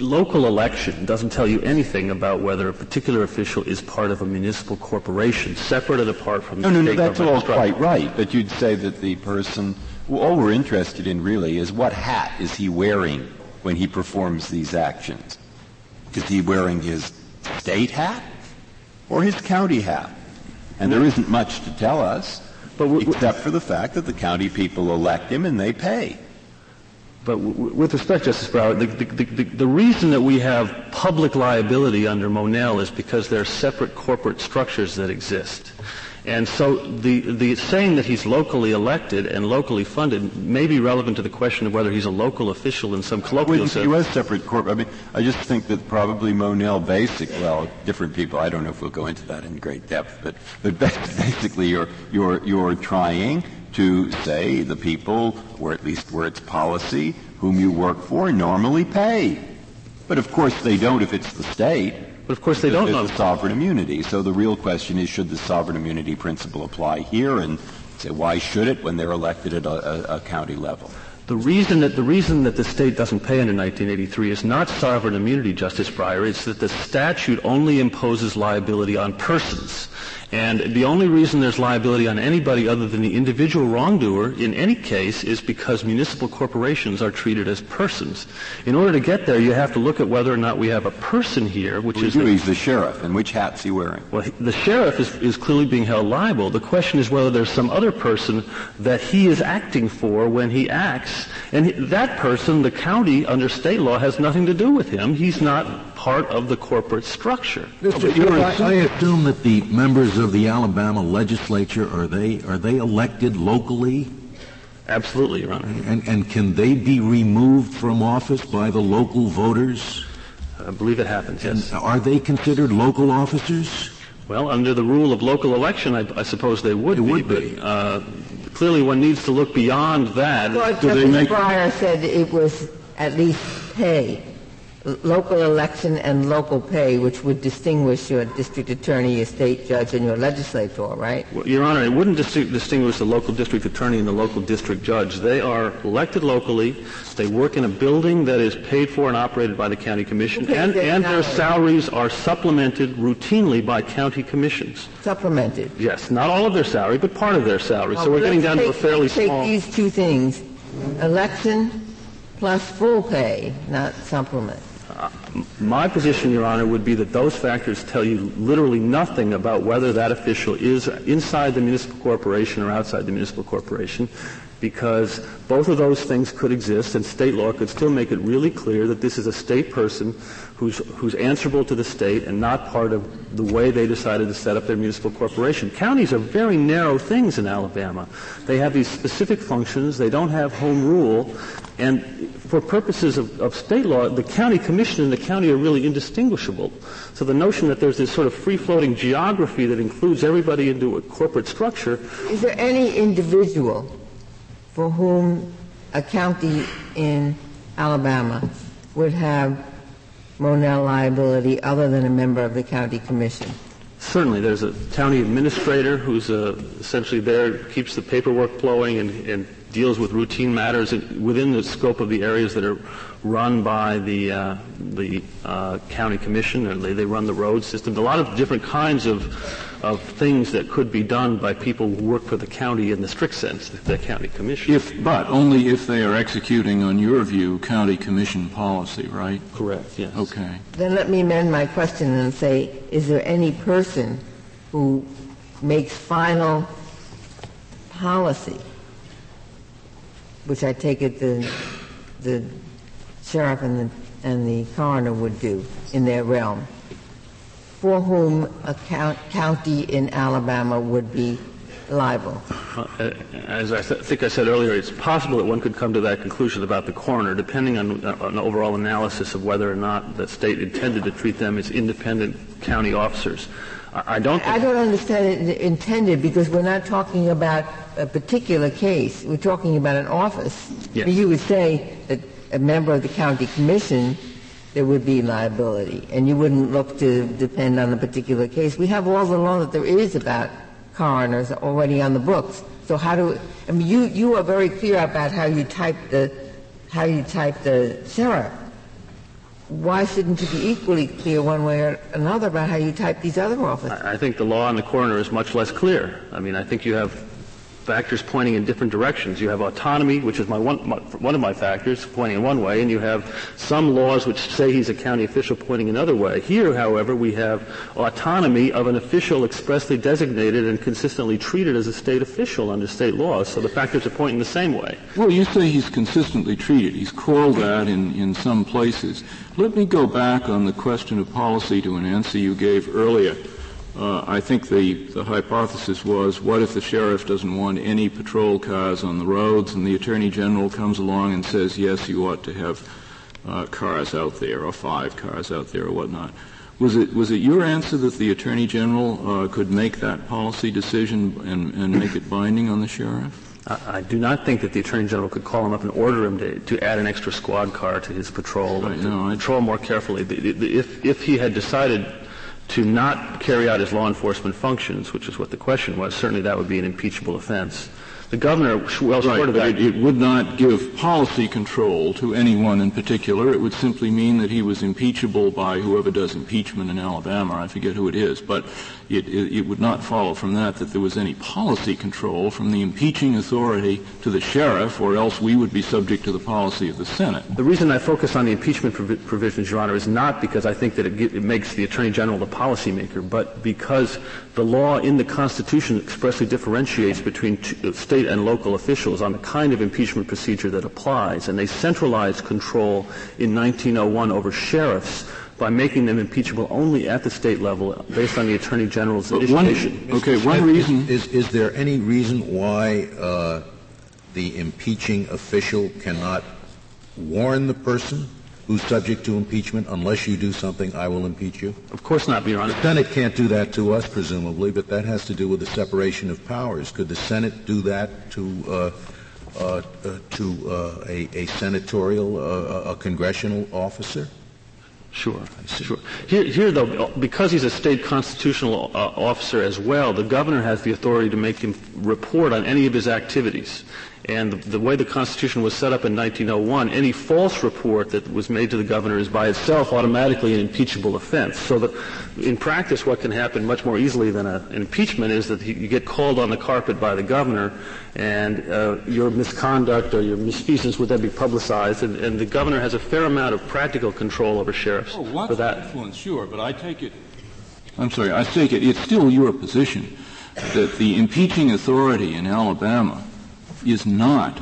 Local election doesn't tell you anything about whether a particular official is part of a municipal corporation, separate and apart from no, the no, no, no, that's all quite right. But you'd say that the person, well, all we're interested in really is what hat is he wearing when he performs these actions? Is he wearing his state hat or his county hat? And there isn't much to tell us. w- except for the fact that the county people elect him and they pay. But w- with respect, Justice Breyer, the, the, the, the, reason that we have public liability under Monell is because there are separate corporate structures that exist. And so the, the saying that he's locally elected and locally funded may be relevant to the question of whether he's a local official in some colloquial sense. U.S. separate corp. I mean, I just think that probably Monell basic, well, different people, I don't know if we'll go into that in great depth, but, but basically you're, you're, you're trying to say the people, or at least where it's policy, whom you work for normally pay. But of course they don't if it's the state. But of course they don't know. sovereign immunity. So the real question is, should the sovereign immunity principle apply here? And say, why should it when they're elected at a, a, a county level? The reason that the reason that the state doesn't pay under 1983 is not sovereign immunity, Justice Breyer. It's that the statute only imposes liability on persons. And the only reason there's liability on anybody other than the individual wrongdoer in any case is because municipal corporations are treated as persons. In order to get there, you have to look at whether or not we have a person here, which is... The, he's the sheriff, and which hat's he wearing? Well, the sheriff is, is clearly being held liable. The question is whether there's some other person that he is acting for when he acts. And that person, the county, under state law, has nothing to do with him. He's not part of the corporate structure. Mr. I, I assume that the members of the Alabama legislature are they are they elected locally? Absolutely, Your Honor. And, and can they be removed from office by the local voters? I believe it happens. Yes. And are they considered local officers? Well, under the rule of local election, I, I suppose they would they be. Would be. uh, clearly, one needs to look beyond that. Well, Justice make... Breyer said it was at least pay local election and local pay, which would distinguish your district attorney, your state judge, and your legislator, right? Well, your Honor, it wouldn't dis- distinguish the local district attorney and the local district judge. They are elected locally. They work in a building that is paid for and operated by the county commission, and, and their salaries are supplemented routinely by county commissions. Supplemented? Yes, not all of their salary, but part of their salary. Well, so we're getting down take, to a fairly small. Take these two things: election plus full pay, not supplement. My position, Your Honor, would be that those factors tell you literally nothing about whether that official is inside the municipal corporation or outside the municipal corporation because both of those things could exist and state law could still make it really clear that this is a state person who's, who's answerable to the state and not part of the way they decided to set up their municipal corporation. Counties are very narrow things in Alabama. They have these specific functions. They don't have home rule. And for purposes of, of, state law, the county commission and the county are really indistinguishable. So the notion that there's this sort of free-floating geography that includes everybody into a corporate structure. Is there any individual for whom a county in Alabama would have Monell liability other than a member of the county commission? Certainly, there's a county administrator who's uh, essentially there, keeps the paperwork flowing, and, and deals with routine matters within the scope of the areas that are run by the uh, the uh, county commission, and they, they run the road system. A lot of different kinds of of things that could be done by people who work for the county in the strict sense, the county commission. If, but only if they are executing, on your view, county commission policy, right? Correct. Yes. Okay. Then let me amend my question and say: Is there any person who makes final policy which I take it the, the sheriff and the, and the coroner would do in their realm, for whom a count, county in Alabama would be liable? Uh, as I th- think I said earlier, it's possible that one could come to that conclusion about the coroner, depending on uh, an overall analysis of whether or not the state intended to treat them as independent county officers. I don't. I don't understand it intended because we're not talking about a particular case. We're talking about an office. Yes. You would say that a member of the county commission there would be liability, and you wouldn't look to depend on a particular case. We have all the law that there is about coroners already on the books. So how do I mean? You you are very clear about how you type the how you type the sheriff why shouldn't you be equally clear one way or another about how you type these other offices? I think the law on the coroner is much less clear. I mean, I think you have factors pointing in different directions. You have autonomy, which is my one, my, one of my factors, pointing in one way, and you have some laws which say he's a county official pointing another way. Here, however, we have autonomy of an official expressly designated and consistently treated as a state official under state laws. So the factors are pointing the same way. Well, you say he's consistently treated. He's called that in, in some places. Let me go back on the question of policy to an answer you gave earlier. Uh, I think the, the hypothesis was, what if the sheriff doesn't want any patrol cars on the roads, and the attorney general comes along and says, yes, you ought to have uh, cars out there, or five cars out there, or whatnot. Was it was it your answer that the attorney general uh, could make that policy decision and, and make it binding on the sheriff? I do not think that the Attorney General could call him up and order him to, to add an extra squad car to his patrol, right, no, patrol more carefully. If, if he had decided to not carry out his law enforcement functions, which is what the question was, certainly that would be an impeachable offense. The governor well short of that. It, it, would not give policy control to anyone in particular. It would simply mean that he was impeachable by whoever does impeachment in Alabama. I forget who it is, but it, it, it, would not follow from that that there was any policy control from the impeaching authority to the sheriff, or else we would be subject to the policy of the Senate. The reason I focus on the impeachment provi- provisions, Your Honor, is not because I think that it, it makes the Attorney General the policymaker, but because the law in the Constitution expressly differentiates between t- uh, state and local officials on the kind of impeachment procedure that applies, and they centralized control in 1901 over sheriffs by making them impeachable only at the state level based on the Attorney General's but initiation. One, okay, one reason. Is, is there any reason why uh, the impeaching official cannot warn the person who's subject to impeachment unless you do something, I will impeach you? Of course not, Your Honor. The Senate can't do that to us, presumably, but that has to do with the separation of powers. Could the Senate do that to uh, uh, uh to uh, a, a, senatorial, uh, a congressional officer? Sure, sure. Here, here, though, because he's a state constitutional uh, officer as well, the governor has the authority to make him report on any of his activities. And the, the, way the Constitution was set up in 1901, any false report that was made to the governor is by itself automatically an impeachable offense. So that in practice, what can happen much more easily than a, an impeachment is that you get called on the carpet by the governor, and uh, your misconduct or your misfeasance would then be publicized, and, and, the governor has a fair amount of practical control over sheriffs oh, for that. Influence, sure, but I take it. I'm sorry, I take it it's still your position that the impeaching authority in Alabama is not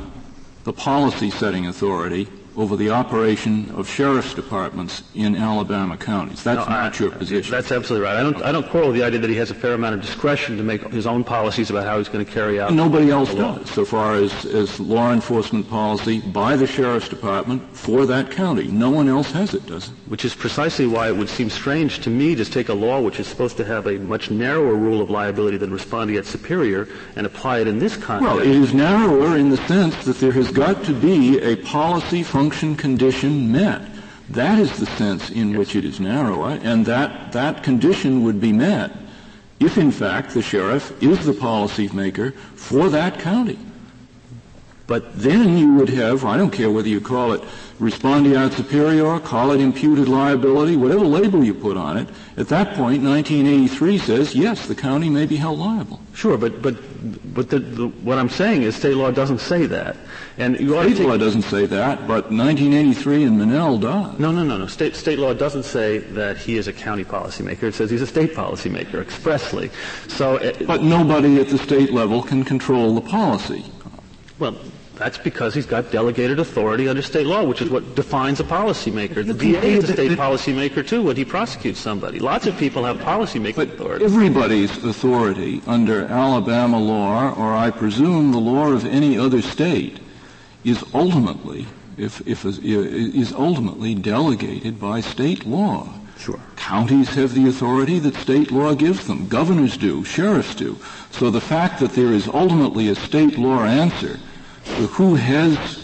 the policy setting authority over the operation of sheriff's departments in Alabama counties. That's no, not I, your position. That's absolutely right. I don't, I don't quarrel with the idea that he has a fair amount of discretion to make his own policies about how he's going to carry out. Nobody else does, so far as, as law enforcement policy by the sheriff's department for that county. No one else has it, does it? Which is precisely why it would seem strange to me to take a law which is supposed to have a much narrower rule of liability than respondeat superior and apply it in this context. Well, it is narrower in the sense that there has got to be a policy function function condition met. That is the sense in which it is narrower, and that, that condition would be met if, in fact, the sheriff is the policymaker for that county. But then you would have, I don't care whether you call it respondeat superior, call it imputed liability, whatever label you put on it, at that point, 1983 says, yes, the county may be held liable. Sure, but, but, but the, the, what I'm saying is state law doesn't say that. And you state law doesn't say that, but 1983 in Monell does. No, no, no, no. State, state law doesn't say that he is a county policymaker. It says he's a state policymaker expressly. So, it, but nobody at the state level can control the policy. Well, that's because he's got delegated authority under state law, which is what defines a policymaker. The DA is a state policymaker too when he prosecutes somebody. Lots of people have policymaking authority. Everybody's authority under Alabama law, or I presume the law of any other state, is ultimately, if, if, is ultimately delegated by state law. Sure. Counties have the authority that state law gives them. Governors do. Sheriffs do. So the fact that there is ultimately a state law answer who has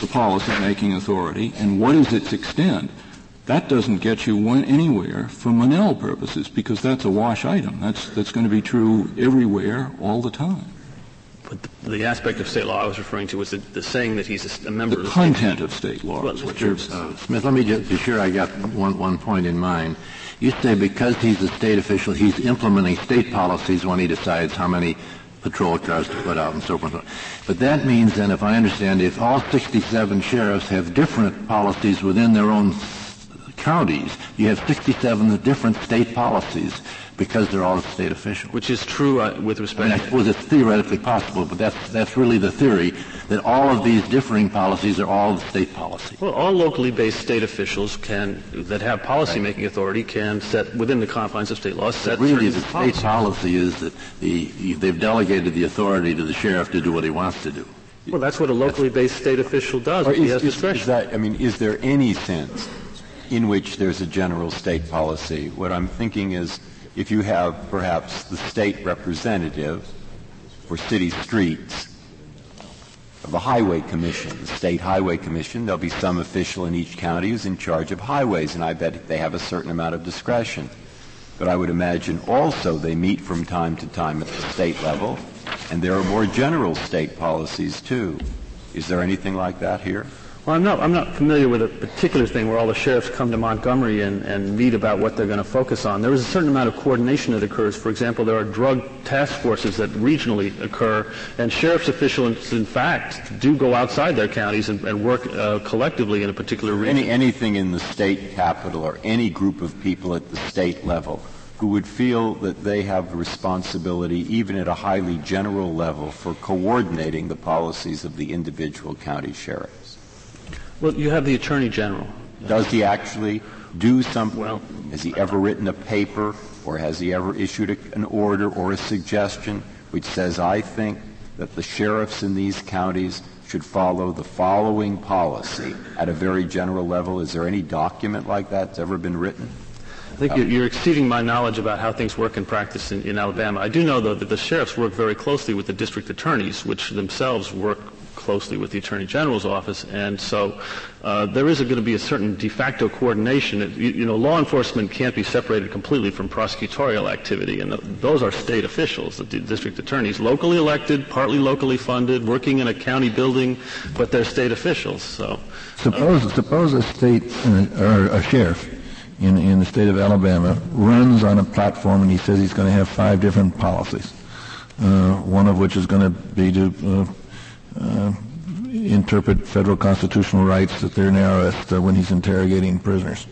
the policy-making authority and what is its extent, that doesn't get you anywhere for Monell purposes because that's a wash item. That's, that's going to be true everywhere all the time. But the, the aspect of state law I was referring to was the, the saying that he's a, a member the of the content of state law. Well, Mr. Uh, Smith, let me just be sure I got one, one point in mind. You say because he's a state official, he's implementing state policies when he decides how many patrol cars to put out and so forth. But that means then, if I understand, if all 67 sheriffs have different policies within their own counties, you have 67 different state policies because they're all state officials. Which is true uh, with respect. I, mean, I suppose it's theoretically possible, but that's that's really the theory that all of these differing policies are all state policy. Well, all locally based state officials can that have policymaking right. authority can set within the confines of state laws set. But really, the state policy is that the, they've delegated the authority to the sheriff to do what he wants to do. Well, that's what a locally based state official does. Is, he has is, discretion. Is that, I mean, is there any sense in which there's a general state policy? What I'm thinking is if you have perhaps the state representative for city streets of the Highway Commission, the State Highway Commission, there'll be some official in each county who's in charge of highways, and I bet they have a certain amount of discretion. But I would imagine also they meet from time to time at the state level, and there are more general state policies too. Is there anything like that here? Well, I'm not, I'm not familiar with a particular thing where all the sheriffs come to Montgomery and, and meet about what they're going to focus on. There is a certain amount of coordination that occurs. For example, there are drug task forces that regionally occur, and sheriff's officials, in fact, do go outside their counties and, and work uh, collectively in a particular region. Any, anything in the state capital or any group of people at the state level who would feel that they have responsibility, even at a highly general level, for coordinating the policies of the individual county sheriff. Well, you have the Attorney General. Does he actually do something? Well, has he ever written a paper or has he ever issued a, an order or a suggestion which says, I think that the sheriffs in these counties should follow the following policy at a very general level? Is there any document like that that's ever been written? I think you're exceeding my knowledge about how things work in practice in, in Alabama. I do know, though, that the sheriffs work very closely with the district attorneys, which themselves work closely with the Attorney General's office, and so uh, there is going to be a certain de facto coordination. You, you, know, law enforcement can't be separated completely from prosecutorial activity, and those are state officials, the district attorneys, locally elected, partly locally funded, working in a county building, but they're state officials. So, suppose uh, suppose a state uh, or a sheriff in in the state of Alabama runs on a platform and he says he's going to have five different policies. Uh, one of which is going to be to uh, uh, interpret federal constitutional rights that they're narrowest uh, when he's interrogating prisoners.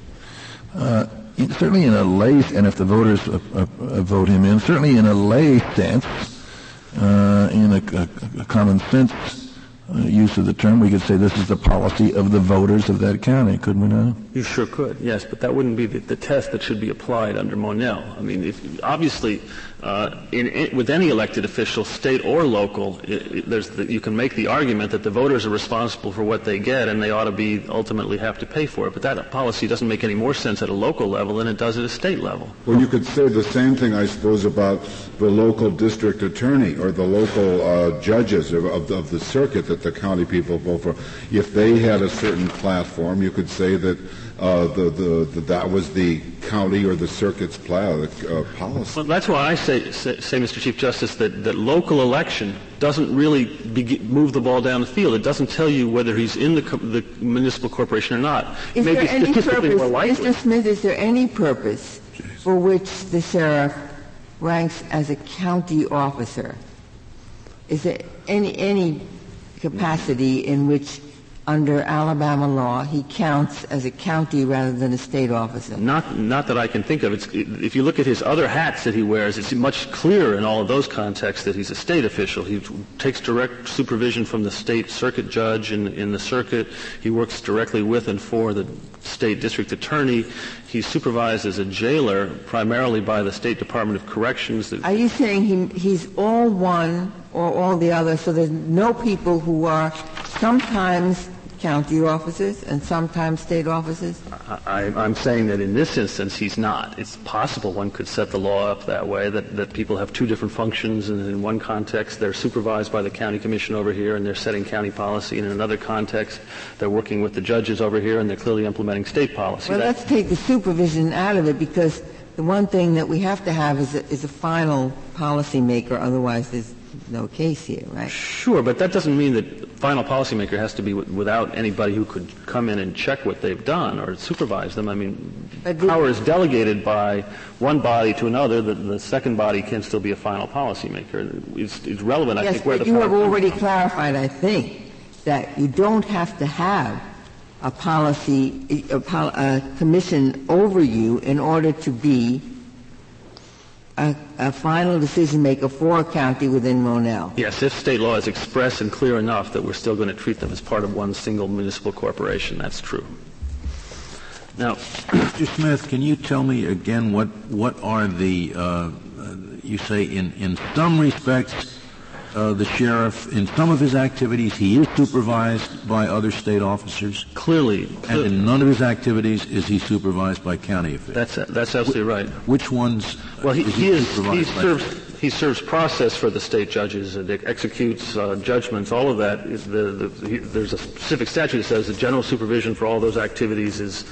Uh, certainly in a lay, and if the voters uh, uh, uh, vote him in, certainly in a lay sense, in a, a, a, common sense use of the term, we could say this is the policy of the voters of that county, couldn't we not? You sure could, yes, but that wouldn't be the, the test that should be applied under Monell. I mean, if, obviously, uh, in, in, with any elected official, state or local, it, it, the, you can make the argument that the voters are responsible for what they get, and they ought to be ultimately have to pay for it. But that policy doesn't make any more sense at a local level than it does at a state level. Well, you could say the same thing, I suppose, about the local district attorney or the local uh, judges of, of, of, the circuit that the county people vote for. If they had a certain platform, you could say that uh, the, the, the, that was the county or the circuit's pl- uh, policy. Well, that's why I say, say, say, Mr. Chief Justice, that, that local election doesn't really move the ball down the field. It doesn't tell you whether he's in the, co- the municipal corporation or not. Is Maybe there any purpose, Mr. Smith, is there any purpose for which the sheriff ranks as a county officer? Is there any, any capacity in which under Alabama law, he counts as a county rather than a state officer. Not, not that I can think of. It's, if you look at his other hats that he wears, it's much clearer in all of those contexts that he's a state official. He takes direct supervision from the state circuit judge in, in the circuit. He works directly with and for the state district attorney. He's supervised as a jailer primarily by the State Department of Corrections. Are you saying he, he's all one or all the other, so there's no people who are sometimes county officers and sometimes state officers? I, am saying that in this instance he's not. It's possible one could set the law up that way, that, that people have two different functions, and in one context they're supervised by the county commission over here and they're setting county policy, and in another context they're working with the judges over here and they're clearly implementing state policy. Well, that, let's take the supervision out of it because the one thing that we have to have is a, is a final policy maker, otherwise there's no case here, right? Sure, but that doesn't mean that final policymaker has to be w- without anybody who could come in and check what they've done or supervise them. I mean, the, power is delegated by one body to another. The, the second body can still be a final policymaker. It's, it's relevant, yes, I think, where but the you have already clarified, I think, that you don't have to have a policy, a, a commission over you in order to be a, a, final decision maker for a county within Monell. Yes, if state law is express and clear enough that we're still going to treat them as part of one single municipal corporation, that's true. Now, Mr. Smith, can you tell me again what what are the uh, you say in in some respects uh, the sheriff, in some of his activities, he is supervised by other state officers. Clearly, and in none of his activities is he supervised by county officials. That's that's absolutely right. Which ones? Well, he, he, he is. He serves. He serves process for the state judges and executes uh, judgments. All of that. Is the, the, he, there's a specific statute that says the general supervision for all those activities is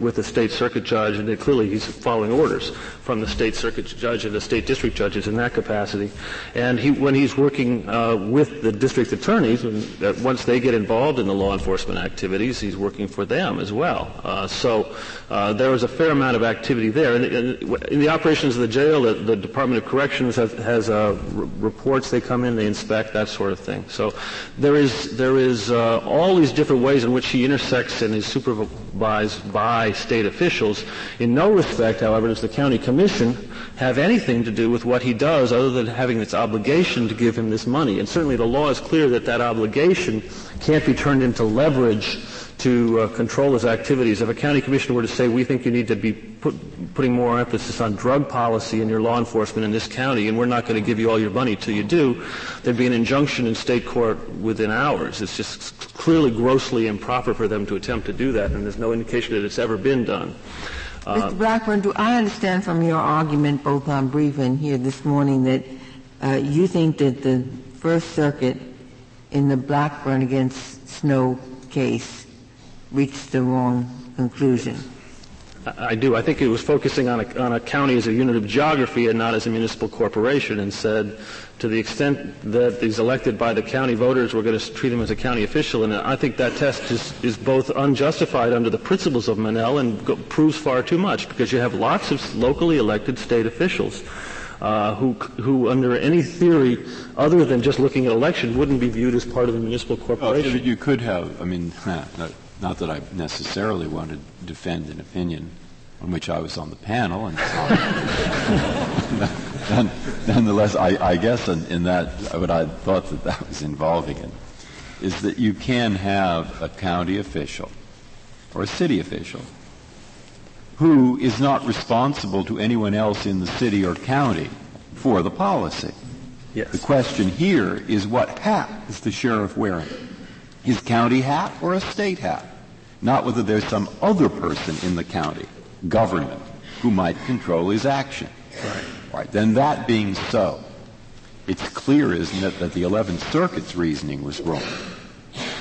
with the state circuit judge, and clearly he's following orders from the state circuit judge and the state district judges in that capacity. And he, when he's working uh, with the district attorneys, once they get involved in the law enforcement activities, he's working for them as well. Uh, so uh, there is a fair amount of activity there. In, in, in the operations of the jail, the, the Department of Corrections has, has uh, reports. They come in, they inspect that sort of thing. So there is there is uh, all these different ways in which he intersects and is supervised by state officials. In no respect, however, does the county commission have anything to do with what he does other than having its obligation to give him this money. And certainly the law is clear that that obligation can't be turned into leverage to uh, control his activities. If a county commissioner were to say, we think you need to be put, putting more emphasis on drug policy in your law enforcement in this county, and we're not going to give you all your money till you do, there'd be an injunction in state court within hours. It's just clearly grossly improper for them to attempt to do that, and there's no indication that it's ever been done. Uh, Mr. Blackburn, do I understand from your argument, both on brief and here this morning, that uh, you think that the First Circuit in the Blackburn against Snow case reached the wrong conclusion? I do. I think it was focusing on a, on a county as a unit of geography and not as a municipal corporation and said to the extent that these elected by the county voters, we're going to treat him as a county official. And I think that test is, is both unjustified under the principles of Monell and go, proves far too much because you have lots of locally elected state officials uh, who, who under any theory other than just looking at election wouldn't be viewed as part of a municipal corporation. Well, you could have, I mean, not that I necessarily want to defend an opinion on which I was on the panel, and so nonetheless, I, I guess in, in, that what I thought that that was involving in is that you can have a county official or a city official who is not responsible to anyone else in the city or county for the policy. Yes. The question here is what hat is the sheriff wearing? His county hat or a state hat? Not whether there's some other person in the county, government, who might control his action. Right. Right. Then that being so, it's clear, isn't it, that the 11th Circuit's reasoning was wrong.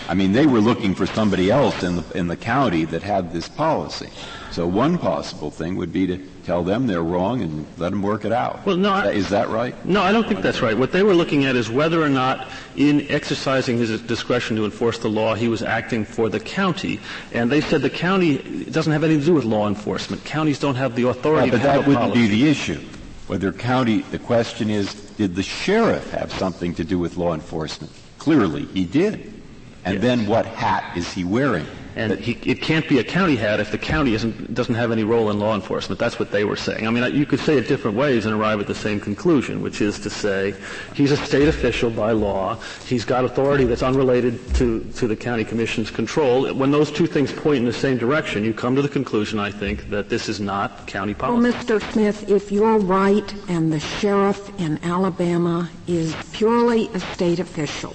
I mean, they were looking for somebody else in the, in the county that had this policy. So one possible thing would be to tell them they're wrong and let them work it out. Well, no, I, is that right? No, I don't think that's right. What they were looking at is whether or not, in exercising his discretion to enforce the law, he was acting for the county. And they said the county doesn't have anything to do with law enforcement. Counties don't have the authority right, to have But that wouldn't policy. be the issue. Whether county, the question is, did the sheriff have something to do with law enforcement? Clearly, he did. And yes. then what hat is he wearing? And he, it can't be a county hat if the county doesn't have any role in law enforcement. That's what they were saying. I mean, you could say it different ways and arrive at the same conclusion, which is to say he's a state official by law. He's got authority that's unrelated to, to the county commission's control. When those two things point in the same direction, you come to the conclusion, I think, that this is not county policy. Well, Mr. Smith, if you're right and the sheriff in Alabama is purely a state official,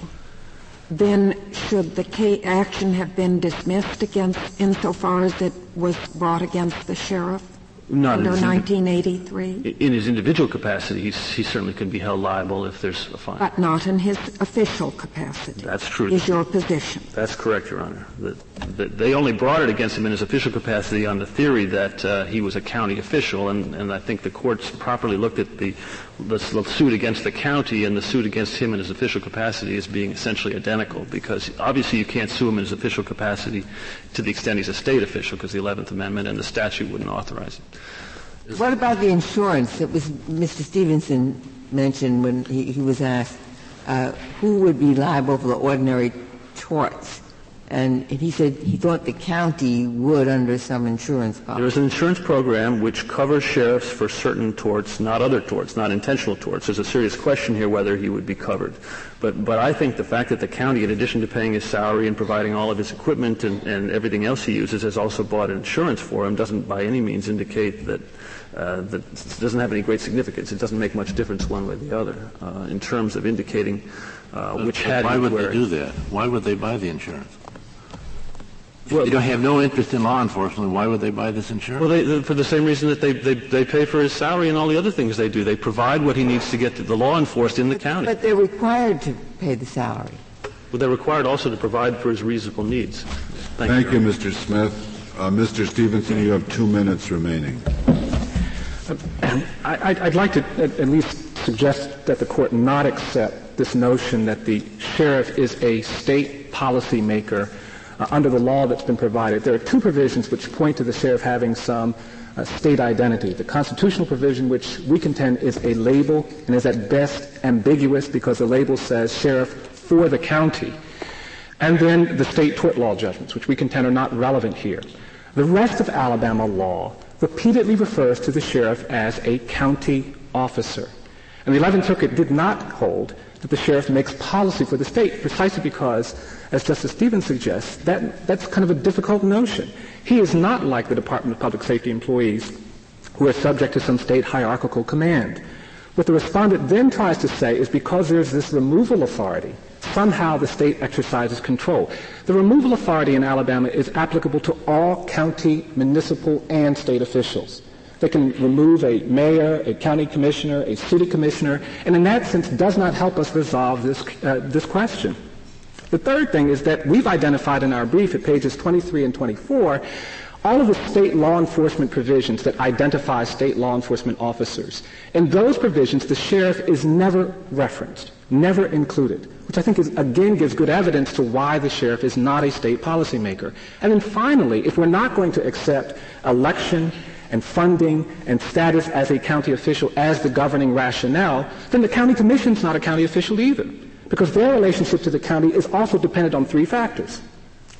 then should the K action have been dismissed against insofar as it was brought against the sheriff Not under in 1983? In his individual capacity, he certainly can be held liable if there's a fine. But not in his official capacity. That's true. Is your position? That's correct, Your Honor. The, they only brought it against him in his official capacity on the theory that uh, he was a county official, and, and I think the courts properly looked at the, the, the, suit against the county and the suit against him in his official capacity as being essentially identical, because obviously you can't sue him in his official capacity to the extent he's a state official, because the 11th Amendment and the statute wouldn't authorize it. What about the insurance that was Mr. Stevenson mentioned when he, he was asked uh, who would be liable for the ordinary torts? And he said he thought the county would under some insurance policy. There is an insurance program which covers sheriffs for certain torts, not other torts, not intentional torts. There's a serious question here whether he would be covered. But, but I think the fact that the county, in addition to paying his salary and providing all of his equipment and, and everything else he uses, has also bought insurance for him doesn't by any means indicate that uh, that doesn't have any great significance. It doesn't make much difference one way or the other uh, in terms of indicating uh, which hat Why would they do that? Why would they buy the insurance? Well, they don't have no interest in law enforcement. Why would they buy this insurance? Well, they, for the same reason that they, they, they pay for his salary and all the other things they do. They provide what he needs to get the law enforced in the but, county. But they're required to pay the salary. Well, they're required also to provide for his reasonable needs. Thank, Thank you, you, Mr. Smith. Uh, Mr. Stevenson, you have two minutes remaining. I, would like to at least suggest that the court not accept this notion that the sheriff is a state policymaker uh, under the law that's been provided. There are two provisions which point to the sheriff having some uh, state identity. The constitutional provision, which we contend is a label and is at best ambiguous because the label says sheriff for the county. And then the state tort law judgments, which we contend are not relevant here. The rest of Alabama law repeatedly refers to the sheriff as a county officer. And the 11th Circuit did not hold that the sheriff makes policy for the state, precisely because, as Justice Stevens suggests, that, that's kind of a difficult notion. He is not like the Department of Public Safety employees who are subject to some state hierarchical command. What the respondent then tries to say is because there's this removal authority, somehow the state exercises control. The removal authority in Alabama is applicable to all county, municipal, and state officials. They can remove a mayor, a county commissioner, a city commissioner, and in that sense does not help us resolve this, uh, this question. The third thing is that we've identified in our brief at pages 23 and 24 all of the state law enforcement provisions that identify state law enforcement officers. In those provisions, the sheriff is never referenced, never included, which I think is, again gives good evidence to why the sheriff is not a state policymaker. And then finally, if we're not going to accept election and funding and status as a county official as the governing rationale, then the county commission's not a county official either. Because their relationship to the county is also dependent on three factors.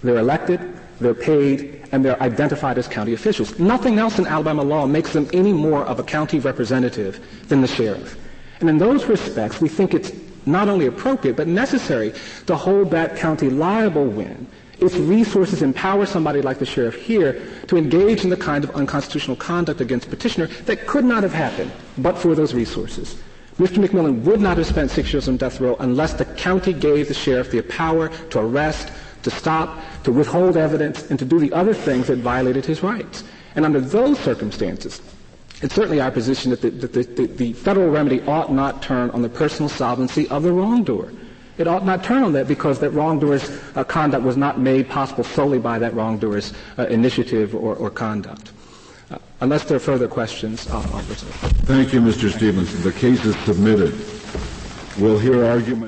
They're elected, they're paid, and they're identified as county officials. Nothing else in Alabama law makes them any more of a county representative than the sheriff. And in those respects, we think it's not only appropriate, but necessary to hold that county liable when its resources empower somebody like the sheriff here to engage in the kind of unconstitutional conduct against petitioner that could not have happened but for those resources. Mr. McMillian would not have spent six years on death row unless the county gave the sheriff the power to arrest, to stop, to withhold evidence, and to do the other things that violated his rights. And under those circumstances, it's certainly our position that the, that the, the, the federal remedy ought not turn on the personal solvency of the wrongdoer. It ought not turn on that because that wrongdoer's uh, conduct was not made possible solely by that wrongdoer's uh, initiative or, or conduct. Uh, unless there are further questions, I'll, I'll Thank you, Mr. Stevenson. The case is submitted. We'll hear argument.